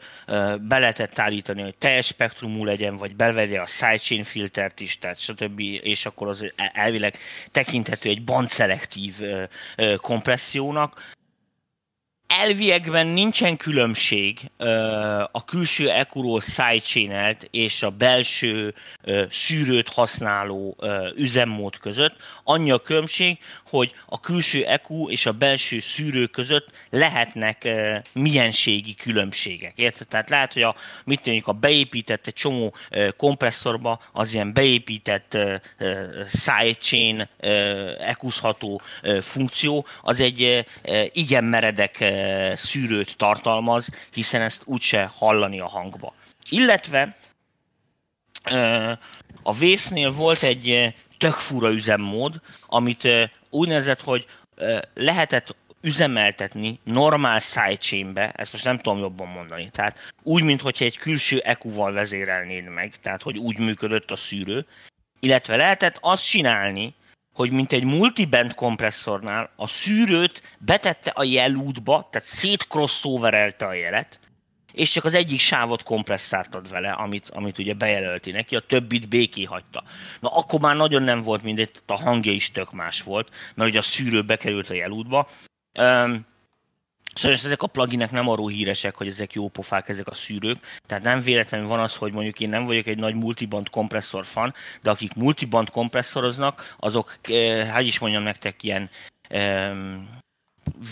be lehetett állítani, hogy teljes spektrumú legyen, vagy belvegye a sidechain filtert is, tehát stb. És akkor az elvileg tekinthető egy bandszelektív kompressziónak. Elviekben nincsen különbség a külső ekuró sidechain és a belső szűrőt használó üzemmód között. Annyi a különbség, hogy a külső EQ és a belső szűrő között lehetnek mienségi különbségek. Érted? Tehát lehet, hogy a, mit tűnik, a beépített egy csomó kompresszorba az ilyen beépített sidechain EQ-zható funkció, az egy igen meredek szűrőt tartalmaz, hiszen ezt úgyse hallani a hangba. Illetve a vésznél volt egy tök fura üzemmód, amit úgynevezett, hogy lehetett üzemeltetni normál sidechainbe, ezt most nem tudom jobban mondani, tehát úgy, mintha egy külső EQ-val vezérelnéd meg, tehát hogy úgy működött a szűrő, illetve lehetett azt csinálni, hogy mint egy multiband kompresszornál a szűrőt betette a jelútba, tehát szétcrossoverelte a jelet, és csak az egyik sávot kompresszáltad vele, amit, amit ugye bejelölti neki, a többit béké hagyta. Na akkor már nagyon nem volt mindegy, a hangja is tök más volt, mert ugye a szűrő bekerült a jelútba. Um, Sajnos ezek a pluginek nem arról híresek, hogy ezek jó pofák, ezek a szűrők. Tehát nem véletlenül van az, hogy mondjuk én nem vagyok egy nagy multiband kompresszor fan, de akik multiband kompresszoroznak, azok, eh, hát is mondjam nektek, ilyen eh,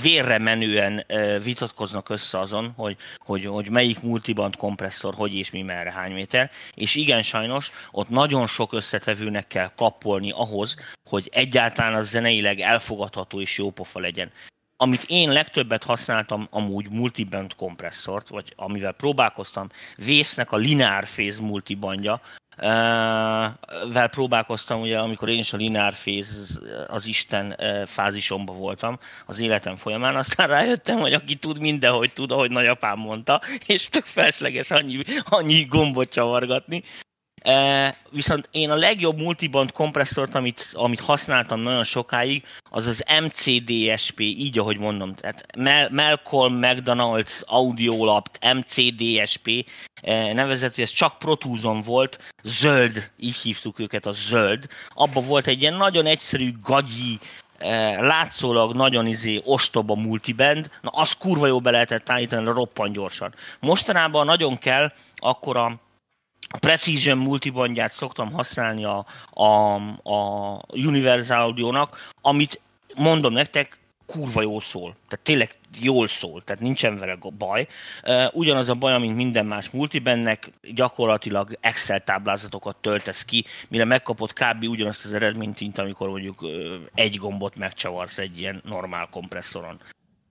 vérre menően eh, vitatkoznak össze azon, hogy, hogy, hogy melyik multiband kompresszor, hogy és mi merre, hány méter. És igen, sajnos ott nagyon sok összetevőnek kell kappolni ahhoz, hogy egyáltalán az zeneileg elfogadható és jó pofa legyen amit én legtöbbet használtam amúgy multiband kompresszort, vagy amivel próbálkoztam, Vésznek a linear phase multibandja, vel próbálkoztam, ugye, amikor én is a linear phase, az Isten fázisomba voltam az életem folyamán, aztán rájöttem, hogy aki tud mindenhogy tud, ahogy nagyapám mondta, és tök felszleges annyi, annyi gombot csavargatni. Viszont én a legjobb multiband kompresszort, amit, amit használtam nagyon sokáig, az az MCDSP, így ahogy mondom. Tehát Malcolm McDonald's Audiolab MCDSP nevezetű, ez csak Protúzon volt, zöld, így hívtuk őket, a zöld. Abban volt egy ilyen nagyon egyszerű, gagyi, látszólag nagyon izé ostoba multiband, na az kurva jó be lehetett állítani, roppant gyorsan. Mostanában nagyon kell akkor a a Precision multibandját szoktam használni a, a, a Universal Audio-nak, amit mondom nektek, kurva jól szól. Tehát tényleg jól szól, tehát nincsen vele baj. Ugyanaz a baj, mint minden más multibennek, gyakorlatilag Excel táblázatokat töltesz ki, mire megkapod kb. ugyanazt az eredményt, mint amikor mondjuk egy gombot megcsavarsz egy ilyen normál kompresszoron.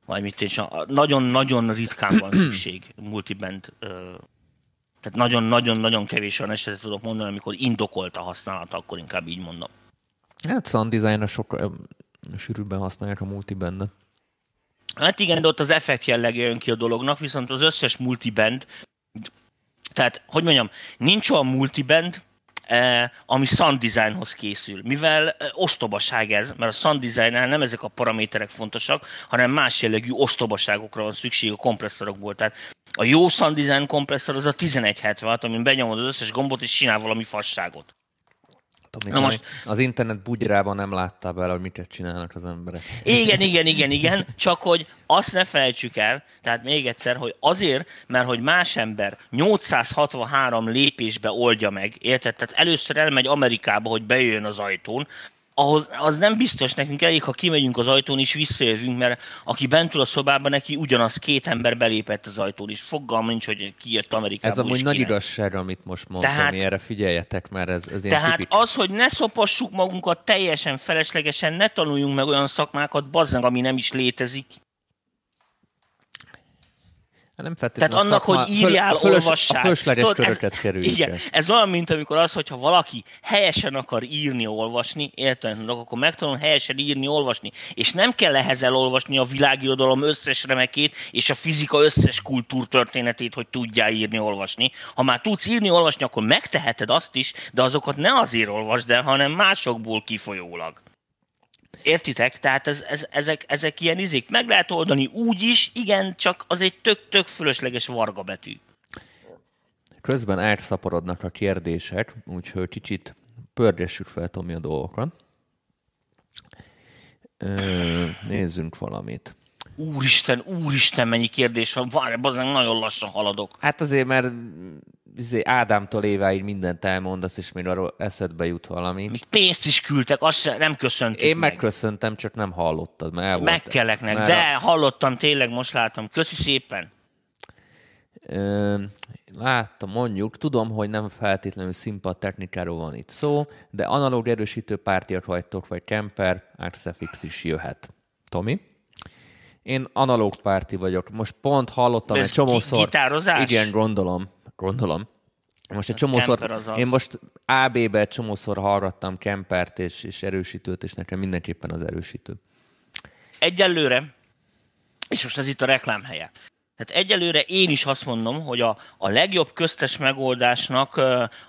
Vagy mit és nagyon-nagyon ritkán van <clears throat> szükség multiband tehát nagyon-nagyon-nagyon kevés olyan esetet tudok mondani, amikor indokolt a használata, akkor inkább így mondom. Hát sound design sok sűrűbben használják a multiband Hát igen, de ott az effekt jellege jön ki a dolognak, viszont az összes multiband, tehát, hogy mondjam, nincs olyan multiband, eh, ami sound designhoz készül. Mivel eh, ostobaság ez, mert a sound design nem ezek a paraméterek fontosak, hanem más jellegű ostobaságokra van szükség a kompresszorokból. Tehát a jó sound design kompresszor az a 1176, amin benyomod az összes gombot és csinál valami fasságot. Tudom, Na most... Az internet bugyrában nem láttál bele, hogy mit csinálnak az emberek. Igen, <laughs> igen, igen, igen, csak hogy azt ne felejtsük el, tehát még egyszer, hogy azért, mert hogy más ember 863 lépésbe oldja meg, érted? Tehát először elmegy Amerikába, hogy bejöjjön az ajtón, ahhoz, az nem biztos nekünk elég, ha kimegyünk az ajtón és visszajövünk, mert aki bent ül a szobában, neki ugyanaz két ember belépett az ajtón, és fogalma nincs, hogy ki jött Amerikából. Ez amúgy nagy igazság, amit most mondtam, tehát, erre figyeljetek, mert ez, ez ilyen Tehát tipik. az, hogy ne szopassuk magunkat teljesen feleslegesen, ne tanuljunk meg olyan szakmákat, bazzeng, ami nem is létezik, Hát nem Tehát annak, szakma, hogy írjál, föl, olvassál. A fölösleges Tudod, köröket kerüljük. Igen, ez olyan, mint amikor az, hogyha valaki helyesen akar írni, olvasni, érted, akkor megtanul helyesen írni, olvasni, és nem kell ehhez elolvasni a világirodalom összes remekét, és a fizika összes kultúrtörténetét, hogy tudjál írni, olvasni. Ha már tudsz írni, olvasni, akkor megteheted azt is, de azokat ne azért olvasd el, hanem másokból kifolyólag. Értitek? Tehát ez, ez, ezek, ezek ilyen izék. Meg lehet oldani úgy is, igen, csak az egy tök-tök fölösleges varga betű. Közben átszaporodnak a kérdések, úgyhogy kicsit pörgessük fel Tomi a dolgokat. Ö, nézzünk valamit. Úristen, úristen, mennyi kérdés van. Várj, bazen nagyon lassan haladok. Hát azért, mert izé, Ádámtól éváig mindent elmondasz, és még arról eszedbe jut valami. Még pénzt is küldtek, azt nem köszöntük Én meg. megköszöntem, csak nem hallottad, mert el Megkeleknek, mert de a... hallottam, tényleg most láttam. Köszi szépen. Ö, láttam, mondjuk, tudom, hogy nem feltétlenül színpad technikáról van itt szó, de analóg erősítő pártiak vagytok, vagy Kemper, Axefix is jöhet. Tomi? Én analóg párti vagyok. Most pont hallottam egy csomószor. Gitározás? Igen, gondolom gondolom. Most egy csomószor, én most AB-be egy csomószor hallgattam Kempert és, és erősítőt, és nekem mindenképpen az erősítő. Egyelőre, és most ez itt a reklám helye. Tehát egyelőre én is azt mondom, hogy a, a legjobb köztes megoldásnak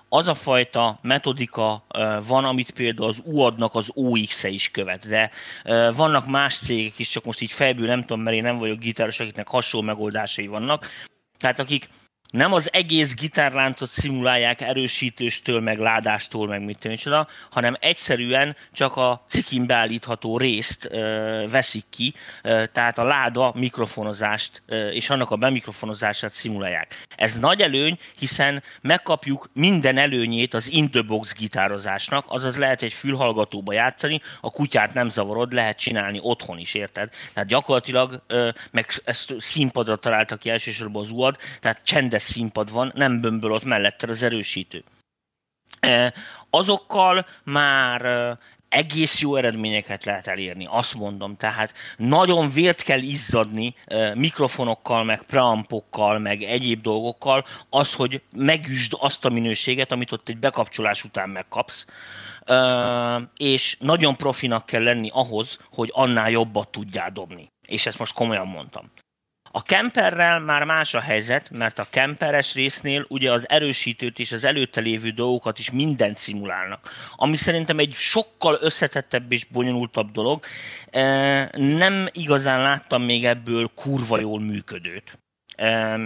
az a fajta metodika van, amit például az UAD-nak az OX-e is követ, de vannak más cégek is, csak most így fejből nem tudom, mert én nem vagyok gitáros, akiknek hasonló megoldásai vannak. Tehát akik nem az egész gitárláncot szimulálják erősítőstől, meg ládástól, meg mit tudom, hanem egyszerűen csak a cikin beállítható részt ö, veszik ki, ö, tehát a láda mikrofonozást ö, és annak a bemikrofonozását szimulálják. Ez nagy előny, hiszen megkapjuk minden előnyét az in the box gitározásnak, azaz lehet egy fülhallgatóba játszani, a kutyát nem zavarod, lehet csinálni otthon is, érted? Tehát gyakorlatilag, ö, meg ezt színpadra találtak ki elsősorban az UAD, tehát csendes színpad van, nem bömböl ott mellette az erősítő. Azokkal már egész jó eredményeket lehet elérni, azt mondom. Tehát nagyon vért kell izzadni mikrofonokkal, meg preampokkal, meg egyéb dolgokkal, az, hogy megüsd azt a minőséget, amit ott egy bekapcsolás után megkapsz, és nagyon profinak kell lenni ahhoz, hogy annál jobbat tudjál dobni. És ezt most komolyan mondtam. A kemperrel már más a helyzet, mert a kemperes résznél ugye az erősítőt és az előtte lévő dolgokat is mindent szimulálnak. Ami szerintem egy sokkal összetettebb és bonyolultabb dolog. E, nem igazán láttam még ebből kurva jól működőt. E,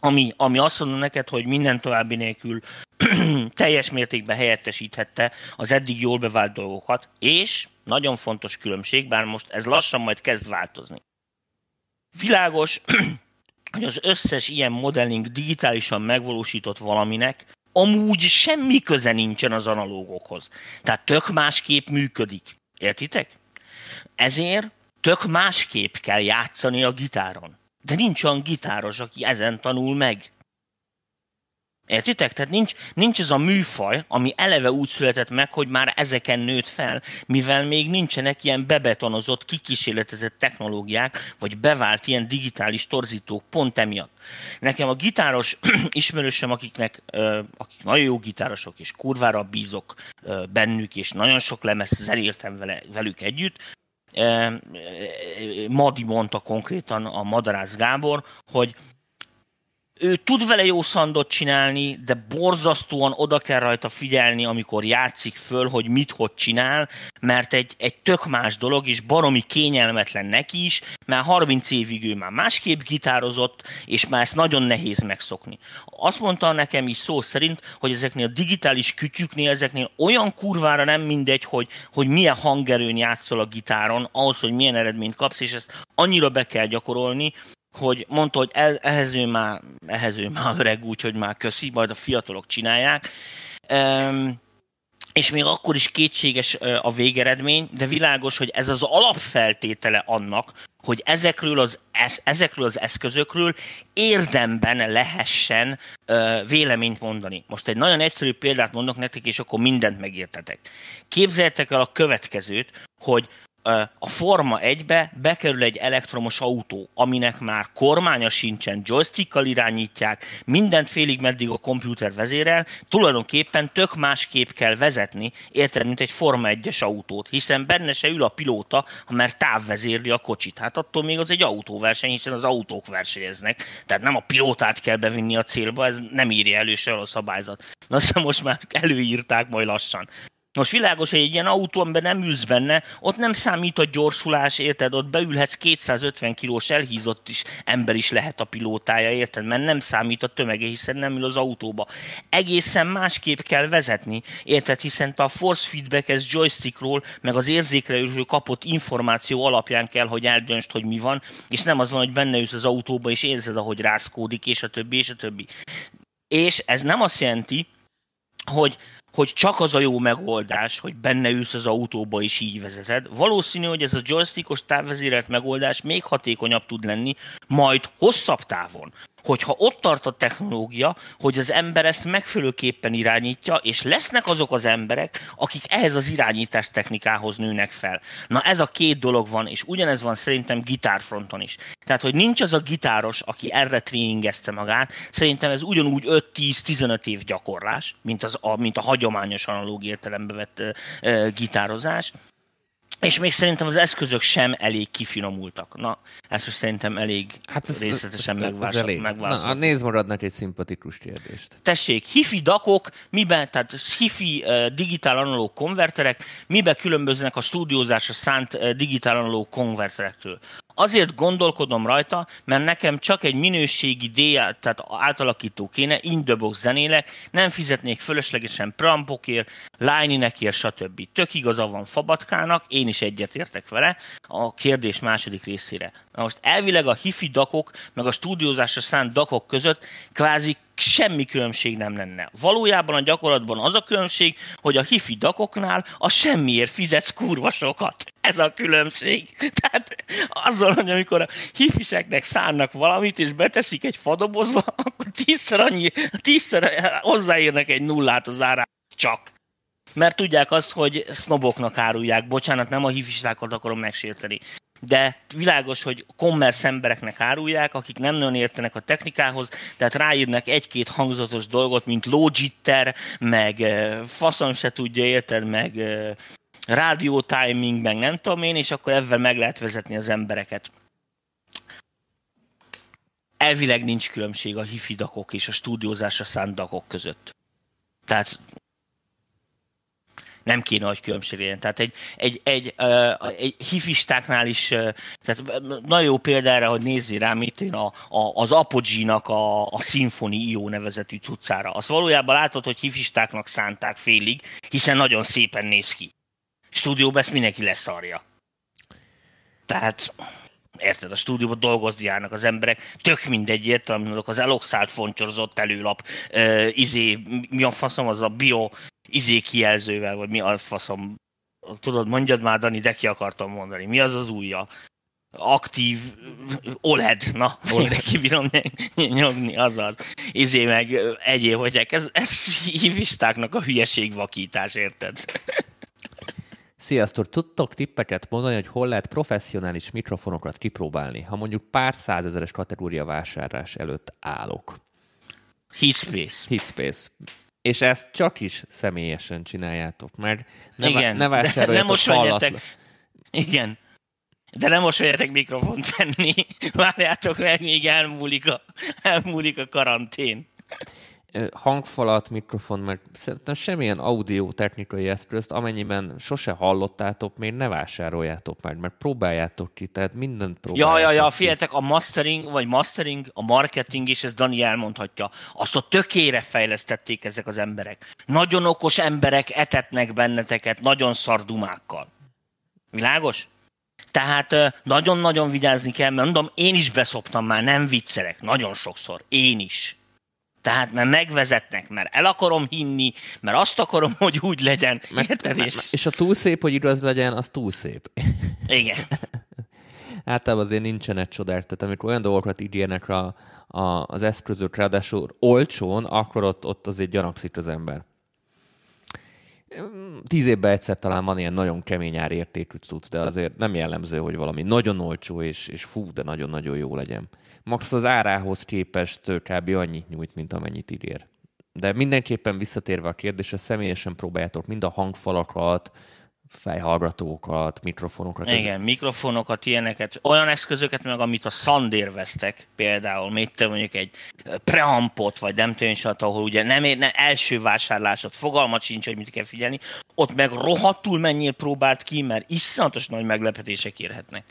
ami, ami azt mondom neked, hogy minden további nélkül <clears throat> teljes mértékben helyettesíthette az eddig jól bevált dolgokat, és nagyon fontos különbség, bár most ez lassan majd kezd változni. Világos, <clears throat> hogy az összes ilyen modelling digitálisan megvalósított valaminek amúgy semmi köze nincsen az analógokhoz. Tehát tök másképp működik. Értitek? Ezért tök másképp kell játszani a gitáron. De nincs olyan gitáros, aki ezen tanul meg. Értitek? Tehát nincs, nincs ez a műfaj, ami eleve úgy született meg, hogy már ezeken nőtt fel, mivel még nincsenek ilyen bebetonozott, kikísérletezett technológiák, vagy bevált ilyen digitális torzítók pont emiatt. Nekem a gitáros <clears throat> ismerősöm, akiknek, akik nagyon jó gitárosok, és kurvára bízok bennük, és nagyon sok lemez zeréltem vele, velük együtt, Madi mondta konkrétan a Madarász Gábor, hogy ő tud vele jó szandot csinálni, de borzasztóan oda kell rajta figyelni, amikor játszik föl, hogy mit, hogy csinál, mert egy, egy tök más dolog, és baromi kényelmetlen neki is, mert 30 évig ő már másképp gitározott, és már ezt nagyon nehéz megszokni. Azt mondta nekem is szó szerint, hogy ezeknél a digitális kütyüknél, ezeknél olyan kurvára nem mindegy, hogy, hogy milyen hangerőn játszol a gitáron, ahhoz, hogy milyen eredményt kapsz, és ezt annyira be kell gyakorolni, hogy mondta, hogy ehhez ő már, ehhez ő már öreg, úgyhogy már köszi, majd a fiatalok csinálják. Um, és még akkor is kétséges a végeredmény, de világos, hogy ez az alapfeltétele annak, hogy ezekről az, ezekről az eszközökről érdemben lehessen véleményt mondani. Most egy nagyon egyszerű példát mondok nektek, és akkor mindent megértetek. Képzeljétek el a következőt, hogy a Forma 1-be bekerül egy elektromos autó, aminek már kormánya sincsen, joystickkal irányítják, mindent félig meddig a komputer vezérel, tulajdonképpen tök másképp kell vezetni, érted, mint egy Forma 1-es autót, hiszen benne se ül a pilóta, ha már távvezérli a kocsit. Hát attól még az egy autóverseny, hiszen az autók versenyeznek, tehát nem a pilótát kell bevinni a célba, ez nem írja elő se a szabályzat. Na, azt most már előírták majd lassan. Most világos, hogy egy ilyen autó, amiben nem ülsz benne, ott nem számít a gyorsulás, érted? Ott beülhetsz 250 kilós elhízott is ember is lehet a pilótája, érted? Mert nem számít a tömege, hiszen nem ül az autóba. Egészen másképp kell vezetni, érted? Hiszen te a force feedback ez joystickról, meg az érzékelőről kapott információ alapján kell, hogy eldöntsd, hogy mi van, és nem az van, hogy benne ülsz az autóba, és érzed, ahogy rászkódik, és a többi, és a többi. És ez nem azt jelenti, hogy hogy csak az a jó megoldás, hogy benne ülsz az autóba és így vezeted. Valószínű, hogy ez a joystickos távvezérelt megoldás még hatékonyabb tud lenni, majd hosszabb távon hogyha ott tart a technológia, hogy az ember ezt megfelelőképpen irányítja, és lesznek azok az emberek, akik ehhez az irányítás technikához nőnek fel. Na ez a két dolog van, és ugyanez van szerintem gitárfronton is. Tehát, hogy nincs az a gitáros, aki erre tréningezte magát, szerintem ez ugyanúgy 5-10-15 év gyakorlás, mint, az, a, mint a hagyományos analóg értelembe vett uh, uh, gitározás. És még szerintem az eszközök sem elég kifinomultak. Na, ezt most szerintem elég hát ez, részletesen ez Na, nézd maradnak egy szimpatikus kérdést. Tessék, hifi dakok, miben, tehát hifi uh, digitál analóg konverterek, miben különböznek a stúdiózásra szánt uh, digitál analóg konverterektől? Azért gondolkodom rajta, mert nekem csak egy minőségi D, tehát átalakító kéne, in the box zenélek, nem fizetnék fölöslegesen prampokért, line stb. Tök igaza van Fabatkának, én is egyetértek vele a kérdés második részére. Na most elvileg a hifi dakok, meg a stúdiózásra szánt dakok között kvázi semmi különbség nem lenne. Valójában a gyakorlatban az a különbség, hogy a hifi dakoknál a semmiért fizetsz kurva sokat. Ez a különbség. Tehát azzal, hogy amikor a hifiseknek szánnak valamit, és beteszik egy fadobozba, <laughs> akkor tízszer annyi, tízszer hozzáérnek egy nullát az árá. Csak. mert tudják azt, hogy sznoboknak árulják. Bocsánat, nem a hifistákat akarom megsérteni. De világos, hogy commerce embereknek árulják, akik nem nagyon értenek a technikához, tehát ráírnak egy-két hangzatos dolgot, mint logitter, meg faszom se tudja, érted, meg rádió timing, meg nem tudom én, és akkor ebben meg lehet vezetni az embereket elvileg nincs különbség a hifidakok és a stúdiózásra szánt dakok között. Tehát nem kéne, hogy különbség legyen. Tehát egy, egy, egy, egy hifistáknál is, tehát nagyon jó példa erre, hogy nézzél rá, mit én a, a, az Apogee-nak a, a Symphony IO nevezetű cuccára. Azt valójában látod, hogy hifistáknak szánták félig, hiszen nagyon szépen néz ki. Stúdióban ezt mindenki leszarja. Tehát érted, a stúdióban dolgozni járnak az emberek, tök mindegy, értelem, az eloxált foncsorozott előlap, uh, izé, mi a faszom az a bio izé kijelzővel, vagy mi a faszom, tudod, mondjad már, Dani, de ki akartam mondani, mi az az újja? aktív OLED, na, OLED. én kibírom nyomni, azaz. Izé meg egyéb, hogy ez, ez hívistáknak a hülyeség vakítás, érted? Sziasztok! Tudtok tippeket mondani, hogy hol lehet professzionális mikrofonokat kipróbálni, ha mondjuk pár százezeres kategória vásárlás előtt állok? Heatspace. Heatspace. És ezt csak is személyesen csináljátok, mert ne, Igen, ne vásároljatok hallatlan. Igen. De nem mosoljatok mikrofont venni. <laughs> Várjátok meg, míg elmúlik a, elmúlik a karantén hangfalat, mikrofon, mert szerintem semmilyen audio technikai eszközt, amennyiben sose hallottátok, még ne vásároljátok meg, mert próbáljátok ki, tehát mindent próbáljátok Ja, ja, ja, figyeljetek, a mastering, vagy mastering, a marketing is, ez Dani elmondhatja, azt a tökére fejlesztették ezek az emberek. Nagyon okos emberek etetnek benneteket nagyon szardumákkal. Világos? Tehát nagyon-nagyon vigyázni kell, mert mondom, én is beszoptam már, nem viccelek, nagyon sokszor, én is tehát, mert megvezetnek, mert el akarom hinni, mert azt akarom, hogy úgy legyen. Mert, Érted? És... és a túl szép, hogy igaz legyen, az túl szép. Igen. <laughs> Általában azért nincsen egy csodák, tehát amikor olyan dolgokat ígérnek a, a, az eszközök, ráadásul olcsón, akkor ott, ott azért gyanakszik az ember. Tíz évben egyszer talán van ilyen nagyon kemény árértékű cucc, de azért nem jellemző, hogy valami nagyon olcsó és, és fú, de nagyon-nagyon jó legyen max az árához képest kb. annyit nyújt, mint amennyit ígér. De mindenképpen visszatérve a kérdésre, személyesen próbáljátok mind a hangfalakat, fejhallgatókat, mikrofonokat. Igen, ez... mikrofonokat, ilyeneket, olyan eszközöket meg, amit a Sandér vesztek, például, mit te mondjuk egy preampot, vagy nem tudom ahol ugye nem, nem első vásárlásod, fogalmat sincs, hogy mit kell figyelni, ott meg rohadtul mennyire próbált ki, mert iszonyatos nagy meglepetések érhetnek.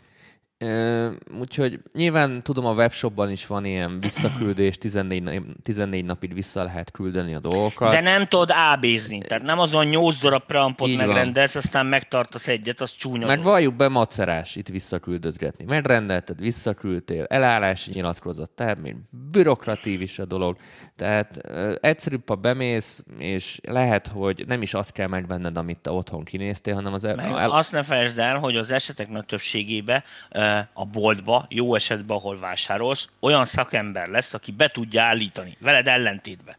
Úgyhogy nyilván tudom, a webshopban is van ilyen visszaküldés, 14, 14 napig vissza lehet küldeni a dolgokat. De nem tudod ábézni, tehát nem azon 8 darab preampot Így megrendelsz, van. aztán megtartasz egyet, az csúnya. Meg valljuk be macerás itt visszaküldözgetni. Megrendelted, visszaküldtél, elállási nyilatkozat, tehát még bürokratív is a dolog. Tehát egyszerűbb, ha bemész, és lehet, hogy nem is azt kell megvenned, amit te otthon kinéztél, hanem az... Meg el... Azt ne felejtsd el, hogy az esetek nagy többségében a boltba, jó esetben, ahol vásárolsz, olyan szakember lesz, aki be tudja állítani, veled ellentétbe.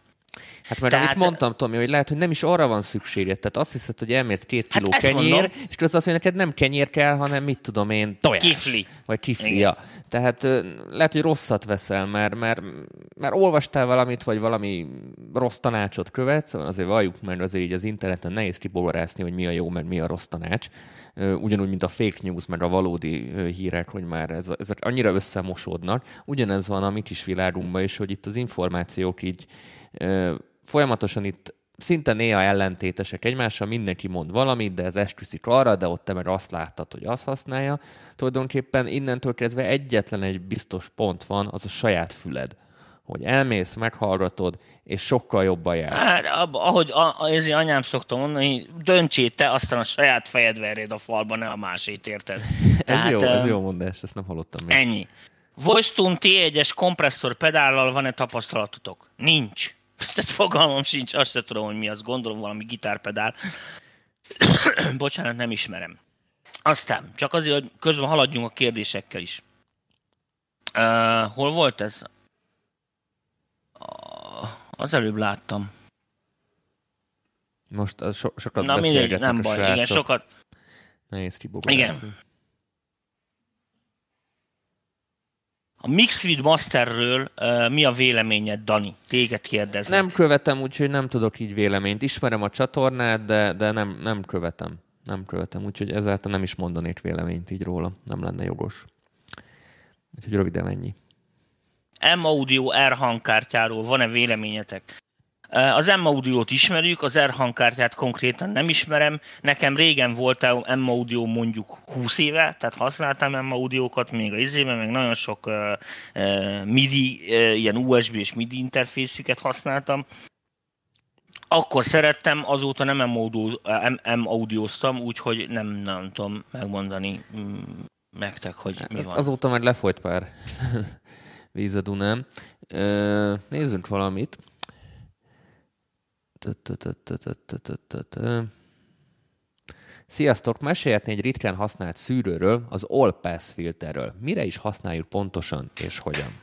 Hát mert Tehát... amit mondtam, Tomi, hogy lehet, hogy nem is arra van szükséged. Tehát azt hiszed, hogy elmész két hát kiló hát kenyér, mondom. és közben azt mondja, neked nem kenyér kell, hanem mit tudom én, tojás. Kifli. Vagy kifli, ja. Tehát lehet, hogy rosszat veszel, mert, mert, mert olvastál valamit, vagy valami rossz tanácsot követsz, azért valljuk, mert azért így az interneten nehéz kiborászni, hogy mi a jó, mert mi a rossz tanács. Ugyanúgy, mint a fake news, meg a valódi hírek, hogy már ez, ezek annyira összemosódnak. Ugyanez van a mi kis világunkban is, hogy itt az információk így folyamatosan itt szinte néha ellentétesek egymással, mindenki mond valamit, de ez esküszik arra, de ott te meg azt láttad, hogy azt használja. Tulajdonképpen innentől kezdve egyetlen egy biztos pont van, az a saját füled hogy elmész, meghallgatod, és sokkal jobban jársz. Hát, ahogy a, ez anyám szokta mondani, döntsél te, aztán a saját fejed verjed a falba, ne a másét, érted? <laughs> ez jó, ez jó mondás, ezt nem hallottam még. Ennyi. Voice T1-es kompresszor pedállal van-e tapasztalatotok? Nincs. <laughs> Tehát fogalmam sincs, azt se tudom, hogy mi az, gondolom valami gitárpedál. <coughs> Bocsánat, nem ismerem. Aztán, csak azért, hogy közben haladjunk a kérdésekkel is. Uh, hol volt ez? Az előbb láttam. Most uh, so, sokat Na mindegy, nem a baj, srácok. igen, sokat. Nehéz Igen. kibogolászni. A Mixed Masterről uh, mi a véleményed, Dani? Téged kérdezem. Nem követem, úgyhogy nem tudok így véleményt. Ismerem a csatornát, de, de nem, nem követem. Nem követem, úgyhogy ezáltal nem is mondanék véleményt így róla. Nem lenne jogos. Úgyhogy röviden ennyi. M-Audio R hangkártyáról van-e véleményetek? Az M-Audio-t ismerjük, az R hangkártyát konkrétan nem ismerem. Nekem régen volt M-Audio mondjuk 20 éve, tehát használtam M-Audio-kat még a izében, meg nagyon sok uh, uh, MIDI, uh, ilyen USB és MIDI interfészüket használtam. Akkor szerettem, azóta nem M-Audioztam, úgyhogy nem, nem tudom megmondani nektek, hogy mi Hát van. azóta már lefolyt pár <laughs> víz a Dunán. Ö, Nézzünk valamit. Sziasztok! Mesélhetné egy ritkán használt szűrőről, az All Pass filterről. Mire is használjuk pontosan és hogyan?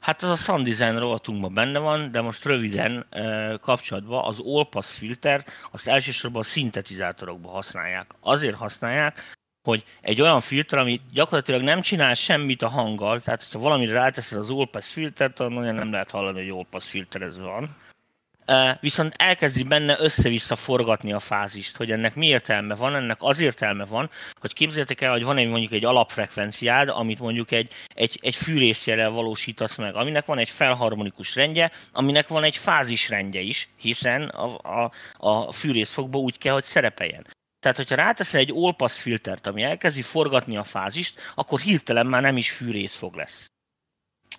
Hát az a Sound Design rovatunkban benne van, de most röviden eh, kapcsolatban az Allpass filter azt elsősorban a szintetizátorokban használják. Azért használják, hogy egy olyan filter, ami gyakorlatilag nem csinál semmit a hanggal, tehát ha valamire ráteszed az Allpass filtert, olyan nem lehet hallani, hogy Allpass filter ez van. Viszont elkezdi benne össze-vissza forgatni a fázist, hogy ennek mi értelme van, ennek az értelme van, hogy képzeljétek el, hogy van egy mondjuk egy alapfrekvenciád, amit mondjuk egy, egy, egy fűrészjelel valósítasz meg, aminek van egy felharmonikus rendje, aminek van egy fázisrendje is, hiszen a, a, a fűrészfogba úgy kell, hogy szerepeljen. Tehát, hogyha ráteszel egy all-pass filtert, ami elkezdi forgatni a fázist, akkor hirtelen már nem is fűrészfog lesz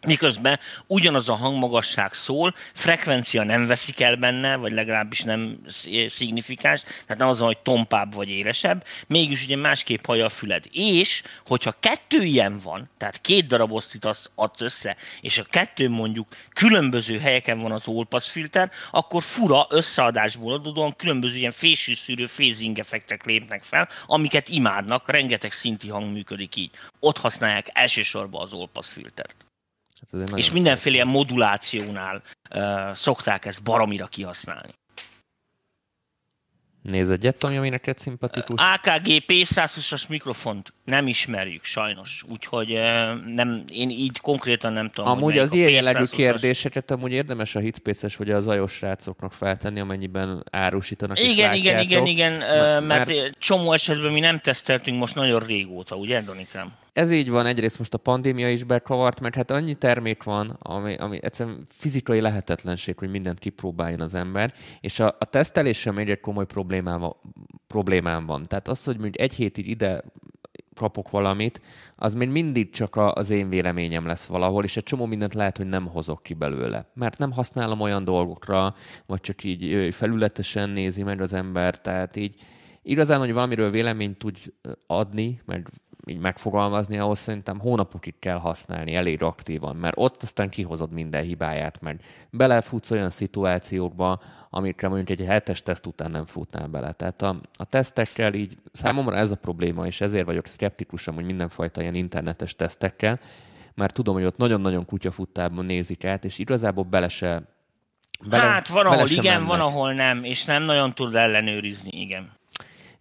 miközben ugyanaz a hangmagasság szól, frekvencia nem veszik el benne, vagy legalábbis nem szignifikáns, tehát nem az, hogy tompább vagy élesebb, mégis ugye másképp hallja a füled. És, hogyha kettő ilyen van, tehát két darab osztit adsz össze, és a kettő mondjuk különböző helyeken van az all-pass filter, akkor fura összeadásból adódóan különböző ilyen fésűszűrő phasing effektek lépnek fel, amiket imádnak, rengeteg szinti hang működik így. Ott használják elsősorban az all-pass filtert. Hát És mindenféle ilyen modulációnál uh, szokták ezt baromira kihasználni. Nézd egyet, ami ami neked szimpatikus. AKG P120-as mikrofont nem ismerjük sajnos, úgyhogy nem, én így konkrétan nem tudom. Amúgy az ilyen jellegű P120-as. kérdéseket amúgy érdemes a Hitspace-es vagy a zajos srácoknak feltenni, amennyiben árusítanak Igen, igen, igen, igen, Mert- mert, csomó esetben mi nem teszteltünk most nagyon régóta, ugye, Danikám? Ez így van, egyrészt most a pandémia is bekavart, mert hát annyi termék van, ami, ami egyszerűen fizikai lehetetlenség, hogy mindent kipróbáljon az ember, és a, a teszteléssel még egy komoly problémám, problémám van. Tehát az, hogy mondjuk egy hétig ide kapok valamit, az még mindig csak az én véleményem lesz valahol, és egy csomó mindent lehet, hogy nem hozok ki belőle. Mert nem használom olyan dolgokra, vagy csak így felületesen nézi meg az ember, tehát így igazán, hogy valamiről véleményt tudj ö, adni, meg így megfogalmazni, ahhoz szerintem hónapokig kell használni, elég aktívan, mert ott aztán kihozod minden hibáját, meg belefutsz olyan szituációkba, amikre mondjuk egy hetes teszt után nem futnál bele. Tehát a, a tesztekkel így számomra ez a probléma, és ezért vagyok szkeptikusan, hogy mindenfajta ilyen internetes tesztekkel, mert tudom, hogy ott nagyon-nagyon kutyafuttában nézik át, és igazából bele se Bele, hát van, ahol igen, mennek. van, ahol nem, és nem nagyon tud ellenőrizni, igen.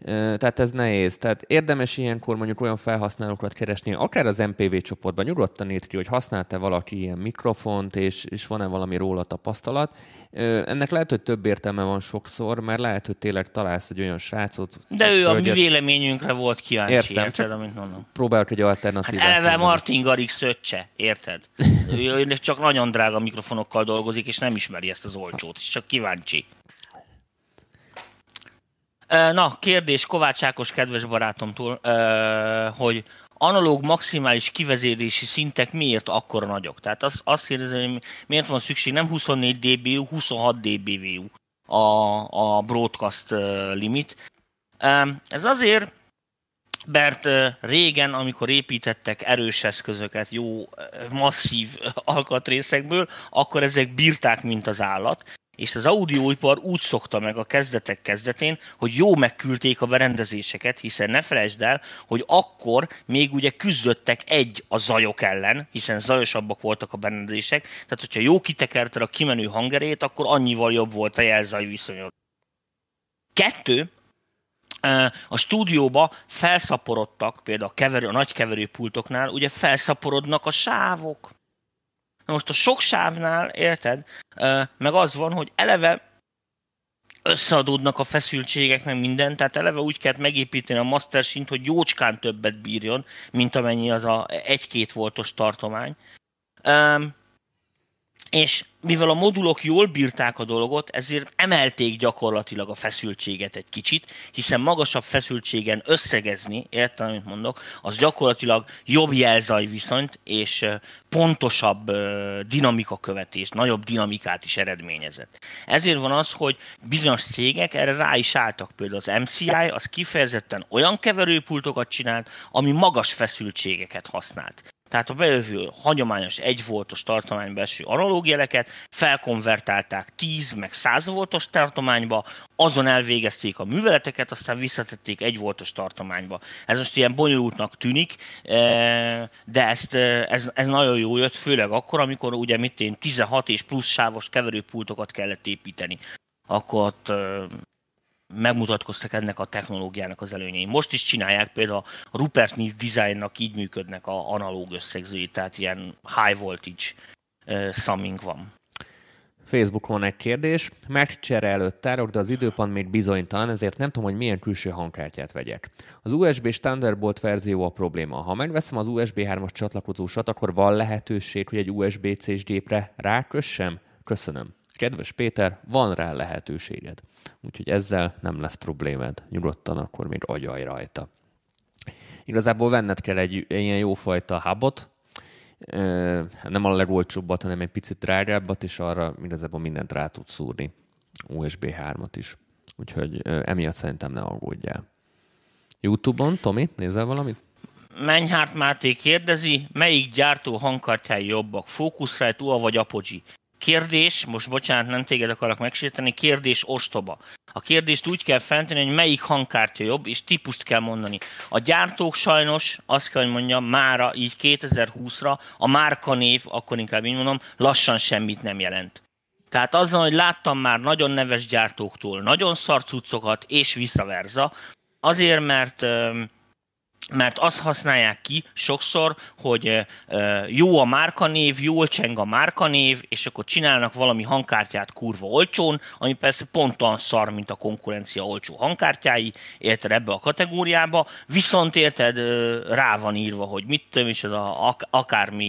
Tehát ez nehéz. Tehát érdemes ilyenkor mondjuk olyan felhasználókat keresni, akár az MPV csoportban nyugodtan írt ki, hogy használta valaki ilyen mikrofont, és, és van-e valami róla tapasztalat. Ennek lehet, hogy több értelme van sokszor, mert lehet, hogy tényleg találsz egy olyan srácot. De ő a mi véleményünkre volt kíváncsi, Értem, érted, amit mondom? Próbálok egy Hát alternatívát. eleve mondani. Martin Garrix szöccse, érted? <laughs> Ő ő csak nagyon drága mikrofonokkal dolgozik, és nem ismeri ezt az olcsót, és csak kíváncsi. Na, kérdés Kovács Ákos kedves barátomtól, hogy analóg maximális kivezérési szintek miért akkora nagyok? Tehát azt, azt kérdezem, hogy miért van szükség nem 24 dBU, 26 dBU a, a broadcast limit. Ez azért, mert régen, amikor építettek erős eszközöket, jó, masszív <laughs> alkatrészekből, akkor ezek bírták, mint az állat, és az audioipar úgy szokta meg a kezdetek kezdetén, hogy jó megküldték a berendezéseket, hiszen ne felejtsd el, hogy akkor még ugye küzdöttek egy a zajok ellen, hiszen zajosabbak voltak a berendezések, tehát hogyha jó kitekerted a kimenő hangerét, akkor annyival jobb volt a jelzaj viszonyod. Kettő, a stúdióba felszaporodtak, például a, keverő, a nagy keverőpultoknál, ugye felszaporodnak a sávok. Na most a sok sávnál, érted, meg az van, hogy eleve összeadódnak a feszültségek, meg minden, tehát eleve úgy kellett megépíteni a Master Sint, hogy jócskán többet bírjon, mint amennyi az a 1-2 voltos tartomány. És mivel a modulok jól bírták a dolgot, ezért emelték gyakorlatilag a feszültséget egy kicsit, hiszen magasabb feszültségen összegezni, értem, amit mondok, az gyakorlatilag jobb jelzaj viszonyt és pontosabb dinamika követés, nagyobb dinamikát is eredményezett. Ezért van az, hogy bizonyos cégek erre rá is álltak. Például az MCI az kifejezetten olyan keverőpultokat csinált, ami magas feszültségeket használt tehát a bejövő hagyományos 1 voltos tartományba eső analógjeleket felkonvertálták 10 meg 100 voltos tartományba, azon elvégezték a műveleteket, aztán visszatették 1 voltos tartományba. Ez most ilyen bonyolultnak tűnik, eh, de ezt, eh, ez, ez nagyon jó jött, főleg akkor, amikor ugye mit én 16 és plusz sávos keverőpultokat kellett építeni. Akkor ott eh, megmutatkoztak ennek a technológiának az előnyei. Most is csinálják, például a Rupert Neve designnak így működnek a analóg összegzői, tehát ilyen high voltage uh, summing van. Facebookon egy kérdés. Megcsere előtt tárok, de az időpont még bizonytalan, ezért nem tudom, hogy milyen külső hangkártyát vegyek. Az USB Thunderbolt verzió a probléma. Ha megveszem az USB 3-as csatlakozósat, akkor van lehetőség, hogy egy USB-C-s gépre rákössem? Köszönöm. Kedves Péter, van rá lehetőséged. Úgyhogy ezzel nem lesz problémád. Nyugodtan akkor még agyalj rajta. Igazából venned kell egy ilyen jófajta hubot, nem a legolcsóbbat, hanem egy picit drágábbat, és arra igazából mindent rá tudsz szúrni. USB 3-at is. Úgyhogy emiatt szerintem ne aggódjál. Youtube-on, Tomi, nézel valamit? Mennyhárt Máté kérdezi, melyik gyártó hangkártyái jobbak, Focusrite, UA vagy Apogee? Kérdés, most bocsánat, nem téged akarok megsérteni, kérdés ostoba. A kérdést úgy kell feltenni, hogy melyik hangkártya jobb, és típust kell mondani. A gyártók sajnos, azt kell, hogy mondjam, mára, így 2020-ra a márkanév, akkor inkább így mondom, lassan semmit nem jelent. Tehát azzal, hogy láttam már nagyon neves gyártóktól nagyon szarcucokat, és vice versa, azért, mert mert azt használják ki sokszor, hogy jó a márkanév, jól cseng a márkanév, és akkor csinálnak valami hangkártyát kurva olcsón, ami persze pont olyan szar, mint a konkurencia olcsó hangkártyái, érted ebbe a kategóriába, viszont érted, rá van írva, hogy mit tudom is, az a, akármi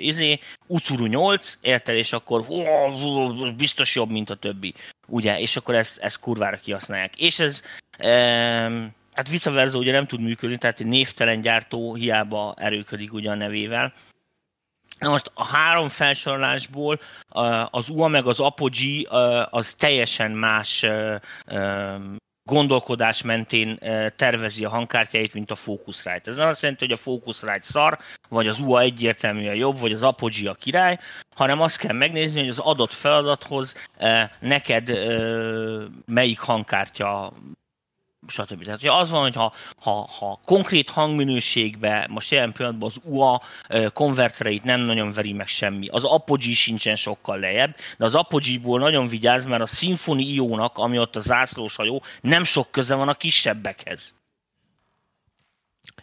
izé, Ucuru 8, érted, és akkor biztos jobb, mint a többi. Ugye, és akkor ezt, ezt kurvára kihasználják. És ez hát vice versa ugye nem tud működni, tehát egy névtelen gyártó hiába erőködik ugyan nevével. Na most a három felsorolásból az UA meg az Apogee az teljesen más gondolkodás mentén tervezi a hangkártyáit, mint a Focusrite. Ez nem azt jelenti, hogy a Focusrite szar, vagy az UA egyértelműen jobb, vagy az Apogee a király, hanem azt kell megnézni, hogy az adott feladathoz neked melyik hangkártya stb. Tehát az van, hogy ha, ha, ha konkrét hangminőségbe, most jelen pillanatban az UA konvertereit nem nagyon veri meg semmi. Az Apogee sincsen sokkal lejjebb, de az Apogee-ból nagyon vigyáz, mert a Symfony Io-nak, ami ott a zászlós hajó, nem sok köze van a kisebbekhez.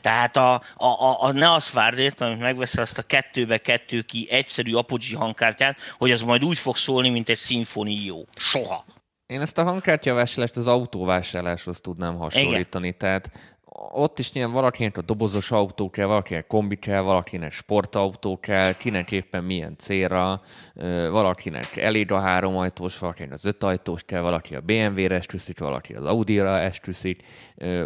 Tehát a, a, a, a ne az várd, amit megveszel azt a kettőbe kettő ki egyszerű Apogee hangkártyát, hogy az majd úgy fog szólni, mint egy Symfony Io. Soha. Én ezt a hangkártyavásárlást az autóvásárláshoz tudnám hasonlítani. Igen. Tehát ott is nyilván valakinek a dobozos autó kell, valakinek kombi kell, valakinek sportautó kell, kinek éppen milyen célra, valakinek elég a három ajtós, valakinek az öt ajtós kell, valaki a BMW-re esküszik, valaki az Audi-ra esküszik,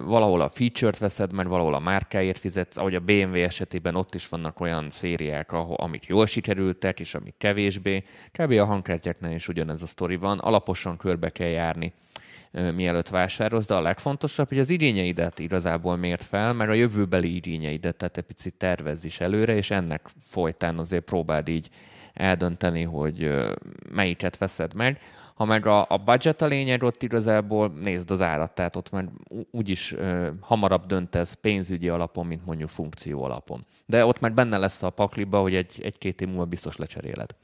valahol a feature-t veszed, mert valahol a márkáért fizetsz, ahogy a BMW esetében ott is vannak olyan szériák, ahol, amik jól sikerültek, és amik kevésbé. Kb. a hangkártyáknál is ugyanez a sztori van, alaposan körbe kell járni mielőtt vásárolsz, de a legfontosabb, hogy az igényeidet igazából mért fel, mert a jövőbeli igényeidet, tehát egy picit tervezz is előre, és ennek folytán azért próbáld így eldönteni, hogy melyiket veszed meg. Ha meg a, a budget a lényeg, ott igazából nézd az árat, tehát ott már úgyis ö, hamarabb döntesz pénzügyi alapon, mint mondjuk funkció alapon. De ott már benne lesz a pakliba, hogy egy, egy-két év múlva biztos lecseréled.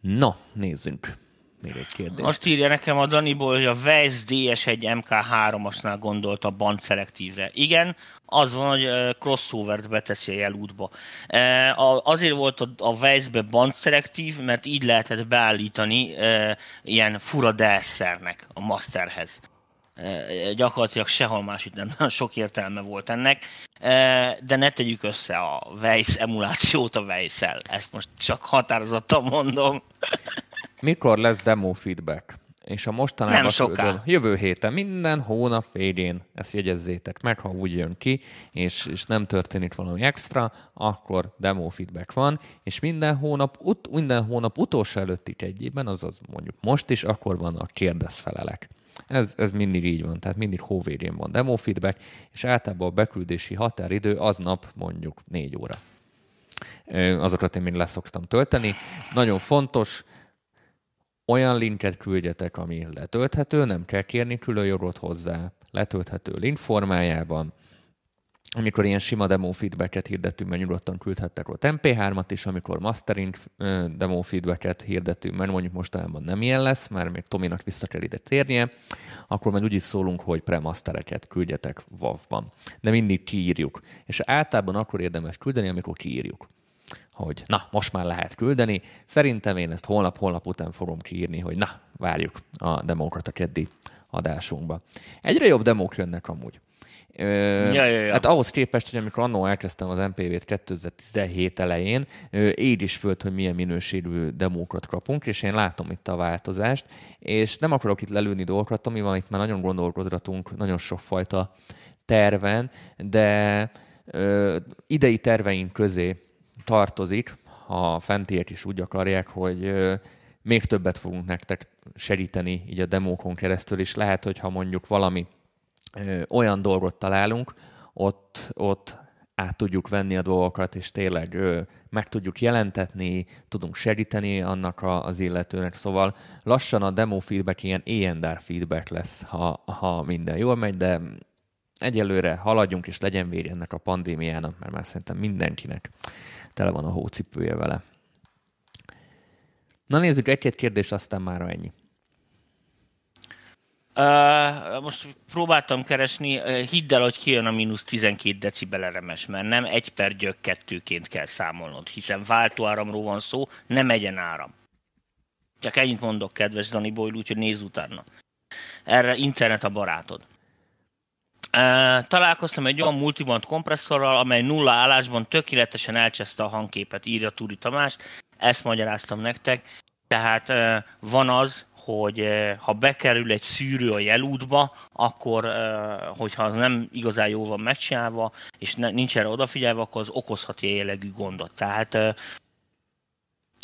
Na, nézzünk. Még egy kérdést. Azt írja nekem a Daniból, hogy a Weiss DS1 MK3-asnál gondolt a band szelektívre. Igen, az van, hogy crossover-t beteszi a jelútba. Azért volt a Weiss-be band szelektív, mert így lehetett beállítani ilyen fura DSR-nek a masterhez gyakorlatilag sehol máshogy nem nagyon sok értelme volt ennek, de ne tegyük össze a Weiss emulációt a weiss -el. Ezt most csak határozottan mondom. Mikor lesz demo feedback? És a mostanában nem soká. Küldöm, jövő héten, minden hónap végén, ezt jegyezzétek meg, ha úgy jön ki, és, és nem történik valami extra, akkor demo feedback van, és minden hónap, ut, minden hónap utolsó előtti egyében, azaz mondjuk most is, akkor van a kérdezfelelek. Ez, ez mindig így van, tehát mindig hóvégén van demo feedback, és általában a beküldési határidő aznap mondjuk négy óra. Azokat én mind leszoktam tölteni. Nagyon fontos, olyan linket küldjetek, ami letölthető, nem kell kérni külön jogot hozzá, letölthető link formájában, amikor ilyen sima demo feedbacket hirdettünk, mert nyugodtan küldhettek ott MP3-at is, amikor mastering demo feedbacket hirdettünk, mert mondjuk mostanában nem ilyen lesz, mert még Tominak vissza kell ide térnie, akkor majd úgy is szólunk, hogy premastereket küldjetek WAV-ban. De mindig kiírjuk. És általában akkor érdemes küldeni, amikor kiírjuk hogy na, most már lehet küldeni. Szerintem én ezt holnap-holnap után fogom kiírni, hogy na, várjuk a demókat a keddi adásunkba. Egyre jobb demók jönnek amúgy. Ö, ja, ja, ja. Hát ahhoz képest, hogy amikor annó elkezdtem az MPV-t 2017 elején, így is fölt, hogy milyen minőségű demókat kapunk, és én látom itt a változást, és nem akarok itt lelőni dolgokat, ami van, itt már nagyon gondolkodhatunk, nagyon sokfajta terven, de ö, idei terveink közé tartozik, ha fentiek is úgy akarják, hogy még többet fogunk nektek segíteni így a demókon keresztül, és lehet, hogy ha mondjuk valami olyan dolgot találunk, ott, ott át tudjuk venni a dolgokat, és tényleg ö, meg tudjuk jelentetni, tudunk segíteni annak a, az illetőnek. Szóval lassan a demo feedback ilyen ENDR feedback lesz, ha, ha minden jól megy, de egyelőre haladjunk, és legyen vége ennek a pandémiának, mert már szerintem mindenkinek tele van a hócipője vele. Na nézzük egy-két kérdés, aztán már ennyi. Uh, most próbáltam keresni, uh, hidd el, hogy kijön a mínusz 12 decibel remes, mert nem egy per gyök kettőként kell számolnod, hiszen váltóáramról van szó, nem egyen áram. Csak ennyit mondok, kedves Dani Boyle, úgyhogy nézz utána. Erre internet a barátod. Találkoztam egy olyan multiband kompresszorral, amely nulla állásban tökéletesen elcseszte a hangképet, írja Turi Tamás. Ezt magyaráztam nektek. Tehát van az, hogy ha bekerül egy szűrő a jelútba, akkor, hogyha az nem igazán jól van megcsinálva, és nincs erre odafigyelve, akkor az okozhat jellegű gondot. Tehát eh,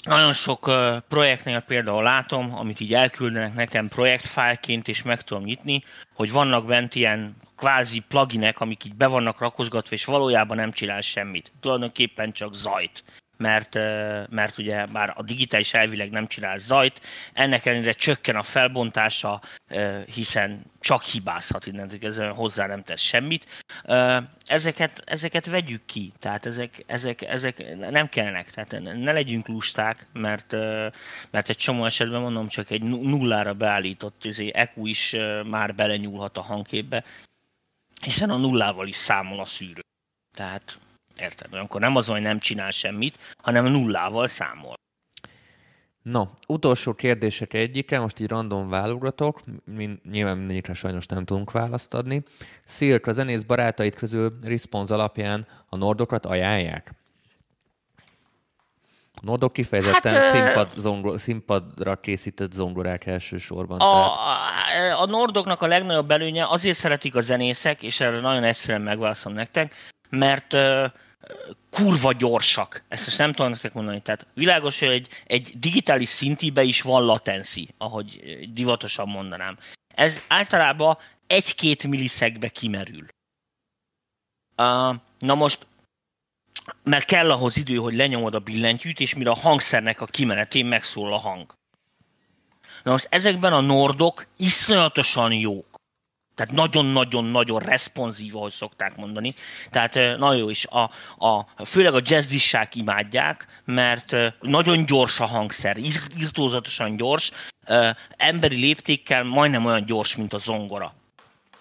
nagyon sok projektnél például látom, amit így elküldenek nekem projektfájlként, és meg tudom nyitni, hogy vannak bent ilyen kvázi pluginek, amik így be vannak rakosgatva, és valójában nem csinál semmit. Tulajdonképpen csak zajt. Mert, mert ugye bár a digitális elvileg nem csinál zajt, ennek ellenére csökken a felbontása, hiszen csak hibázhat innentől kezdve, hozzá nem tesz semmit. Ezeket, ezeket vegyük ki, tehát ezek, ezek, ezek nem kellnek, tehát ne legyünk lusták, mert, mert egy csomó esetben mondom, csak egy nullára beállított izé, EQ is már belenyúlhat a hangképbe, hiszen a nullával is számol a szűrő. Tehát Érted? Akkor nem az, hogy nem csinál semmit, hanem nullával számol. No, utolsó kérdések egyike, most így random válogatok, mind, nyilván mindegyikre sajnos nem tudunk választ adni. Szilk, a zenész barátait közül response alapján a nordokat ajánlják? A nordok kifejezetten hát, színpad, zongor, színpadra készített zongorák elsősorban. A, tehát... a nordoknak a legnagyobb előnye, azért szeretik a zenészek, és erre nagyon egyszerűen megválaszolom nektek, mert kurva gyorsak. Ezt most nem tudom nektek mondani. Tehát világos, hogy egy, egy digitális szintibe is van latenci, ahogy divatosan mondanám. Ez általában egy-két milliszekbe kimerül. Uh, na most, mert kell ahhoz idő, hogy lenyomod a billentyűt, és mire a hangszernek a kimenetén megszól a hang. Na most ezekben a nordok iszonyatosan jók. Tehát nagyon-nagyon-nagyon responsív, ahogy szokták mondani. Tehát nagyon jó is. A, a, főleg a jazzisák imádják, mert nagyon gyors a hangszer, irtózatosan gyors, uh, emberi léptékkel majdnem olyan gyors, mint a zongora.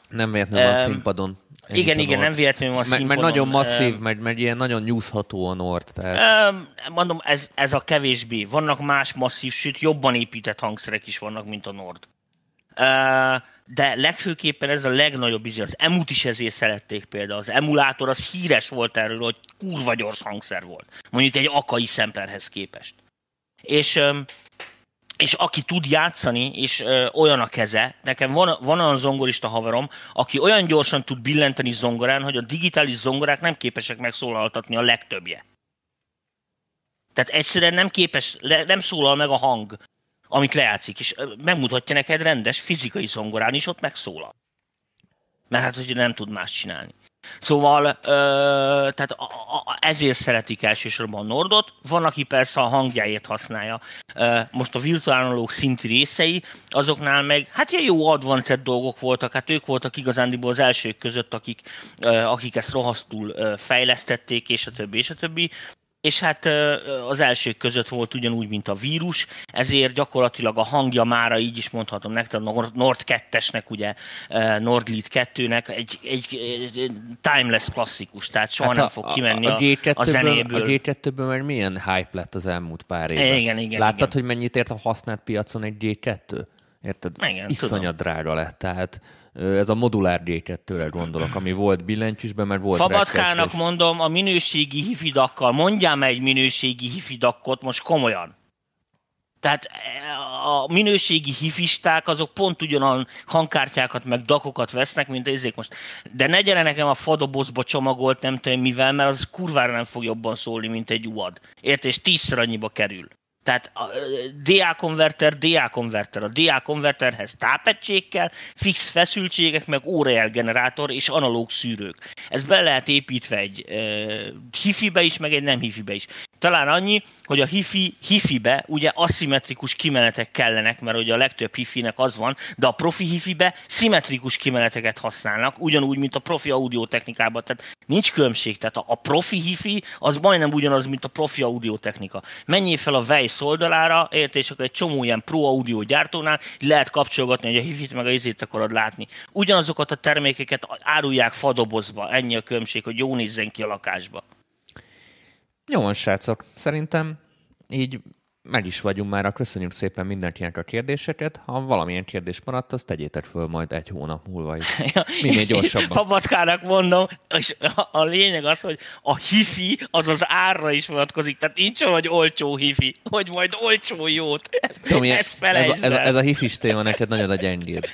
Nem véletlenül van Em, színpadon. Ennyit Igen, igen, nem véletlenül van színpadon. nagyon masszív, meg, meg ilyen nagyon nyúzható a Nord. Tehát... Mondom, ez, ez a kevésbé. Vannak más masszív, sőt jobban épített hangszerek is vannak, mint a Nord. De legfőképpen ez a legnagyobb izé. Az emut is ezért szerették például. Az emulátor az híres volt erről, hogy kurva gyors hangszer volt. Mondjuk egy akai szemplerhez képest. És, és aki tud játszani, és ö, olyan a keze, nekem van, van olyan zongorista haverom, aki olyan gyorsan tud billenteni zongorán, hogy a digitális zongorák nem képesek megszólaltatni a legtöbbje. Tehát egyszerűen nem képes, le, nem szólal meg a hang, amit lejátszik, és megmutatja neked rendes fizikai zongorán is, ott megszólal. Mert hát, hogy nem tud más csinálni. Szóval ö, tehát a, a, ezért szeretik elsősorban Nordot. Van, aki persze a hangjáért használja. Ö, most a virtuálolók szinti részei, azoknál meg, hát ilyen jó advanced dolgok voltak, hát ők voltak igazándiból az elsők között, akik, ö, akik ezt rohasztul ö, fejlesztették, és a többi, és a többi. És hát az elsők között volt ugyanúgy, mint a vírus, ezért gyakorlatilag a hangja mára így is mondhatom nektek, a Nord- Nord 2-esnek, ugye ö, Nordlead 2-nek egy, egy, timeless klasszikus, tehát soha hát nem fog kimenni a, a, G2-ből, a zenéből. A G2-ből már milyen hype lett az elmúlt pár évben. Igen, igen, Láttad, igen. hogy mennyit ért a használt piacon egy G2? Érted? Igen, Iszonyat drága lett. Tehát ez a modulár G2-re gondolok, ami volt billentyűsben, mert volt rekesztés. mondom, a minőségi hifidakkal, mondjál egy minőségi hifidakkot most komolyan. Tehát e, a minőségi hifisták azok pont ugyanan hangkártyákat meg dakokat vesznek, mint ezek most. De ne gyere nekem a fadobozba csomagolt nem tudom mivel, mert az kurvára nem fog jobban szólni, mint egy UAD. Érted? És tízszer annyiba kerül. Tehát a DA konverter, DA konverter. A DA konverterhez tápegységkel, fix feszültségek, meg órajel generátor és analóg szűrők. Ez be lehet építve egy uh, hifibe is, meg egy nem hifibe is. Talán annyi, hogy a hifi, hifibe ugye aszimmetrikus kimenetek kellenek, mert ugye a legtöbb hifinek az van, de a profi hifibe szimmetrikus kimeneteket használnak, ugyanúgy, mint a profi audiotechnikában. Tehát nincs különbség. Tehát a, a profi hifi az majdnem ugyanaz, mint a profi audiotechnika. Menjél fel a Weiss oldalára, érted, és akkor egy csomó ilyen pro audio gyártónál lehet kapcsolgatni, hogy a hifit meg a izét akarod látni. Ugyanazokat a termékeket árulják fadobozba, ennyi a különbség, hogy jó nézzen ki a lakásba. Jó van, srácok. Szerintem így meg is vagyunk már. Köszönjük szépen mindenkinek a kérdéseket. Ha valamilyen kérdés maradt, azt tegyétek föl majd egy hónap múlva is. <laughs> Minél gyorsabban. Papatkának mondom, és a, lényeg az, hogy a hifi az az árra is vonatkozik. Tehát nincs olyan, hogy olcsó hifi, hogy majd olcsó jót. Ez, Tomi, ez ez, ez, a, ez a hifis téma neked nagyon a gyengéd.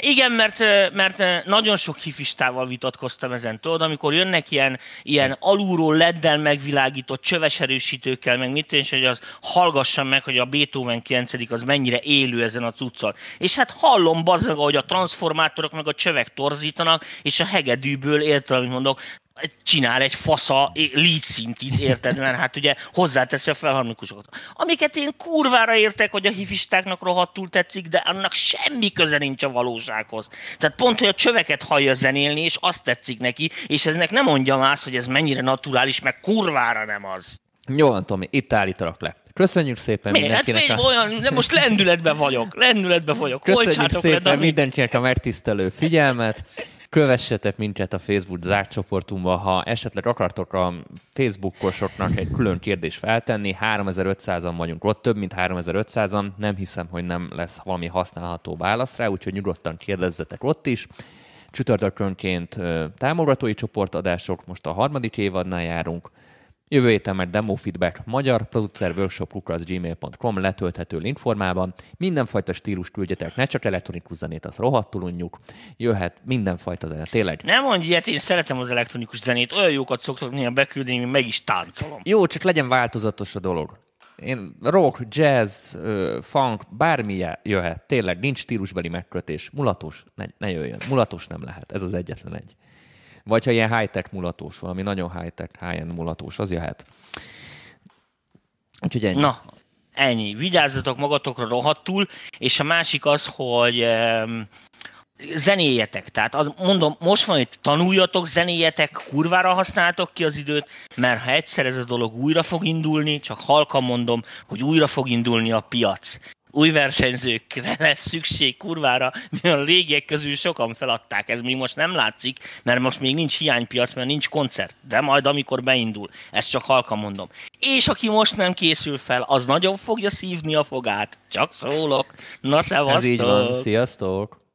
Igen, mert, mert nagyon sok hifistával vitatkoztam ezen, tudod, amikor jönnek ilyen, ilyen alulról leddel megvilágított csöves erősítőkkel, meg mit és hogy az hallgassam meg, hogy a Beethoven 9 az mennyire élő ezen a cuccal. És hát hallom bazd meg, ahogy a transformátorok meg a csövek torzítanak, és a hegedűből, érted, amit mondok, csinál egy fasza lead szintit, érted? Mert hát ugye hozzáteszi a felharmonikusokat. Amiket én kurvára értek, hogy a hifistáknak rohadtul tetszik, de annak semmi köze nincs a valósághoz. Tehát pont, hogy a csöveket hallja zenélni, és azt tetszik neki, és eznek nem mondja más, hogy ez mennyire naturális, meg kurvára nem az. Jó van, Tomi, itt állítalak le. Köszönjük szépen Miért? Hát mindenkinek. még olyan, de most lendületben vagyok, lendületben vagyok. Köszönjük Olcsátok szépen le, mindenkinek a megtisztelő figyelmet. Kövessetek minket a Facebook zárt csoportunkban, ha esetleg akartok a Facebookosoknak egy külön kérdést feltenni. 3500-an vagyunk ott, több mint 3500-an. Nem hiszem, hogy nem lesz valami használható válasz rá, úgyhogy nyugodtan kérdezzetek ott is. Csütörtökönként támogatói csoportadások, most a harmadik évadnál járunk. Jövő héten már demo feedback magyar, producer workshop gmail.com letölthető linkformában. Mindenfajta stílus küldjetek, ne csak elektronikus zenét, az rohadtul unjuk. Jöhet mindenfajta zene, tényleg. Nem mondj ilyet, én szeretem az elektronikus zenét, olyan jókat szoktak néha beküldeni, hogy meg is táncolom. Jó, csak legyen változatos a dolog. Én rock, jazz, funk, bármi jöhet. Tényleg, nincs stílusbeli megkötés. Mulatos, ne, ne jöjjön. Mulatos nem lehet. Ez az egyetlen egy. Vagy ha ilyen high-tech mulatós, valami nagyon high-tech, high-end mulatós, az jöhet. Úgyhogy ennyi. Na, ennyi. Vigyázzatok magatokra rohadtul, és a másik az, hogy um, zenéjetek. Tehát az, mondom, most van itt, tanuljatok, zenéjetek, kurvára használtok ki az időt, mert ha egyszer ez a dolog újra fog indulni, csak halkan mondom, hogy újra fog indulni a piac. Új versenyzőkre lesz szükség kurvára, mivel a légiek közül sokan feladták. Ez még most nem látszik, mert most még nincs hiánypiac, mert nincs koncert. De majd amikor beindul, ezt csak halkan mondom. És aki most nem készül fel, az nagyon fogja szívni a fogát. Csak szólok. Na, szevasztok! Ez így van. Sziasztok!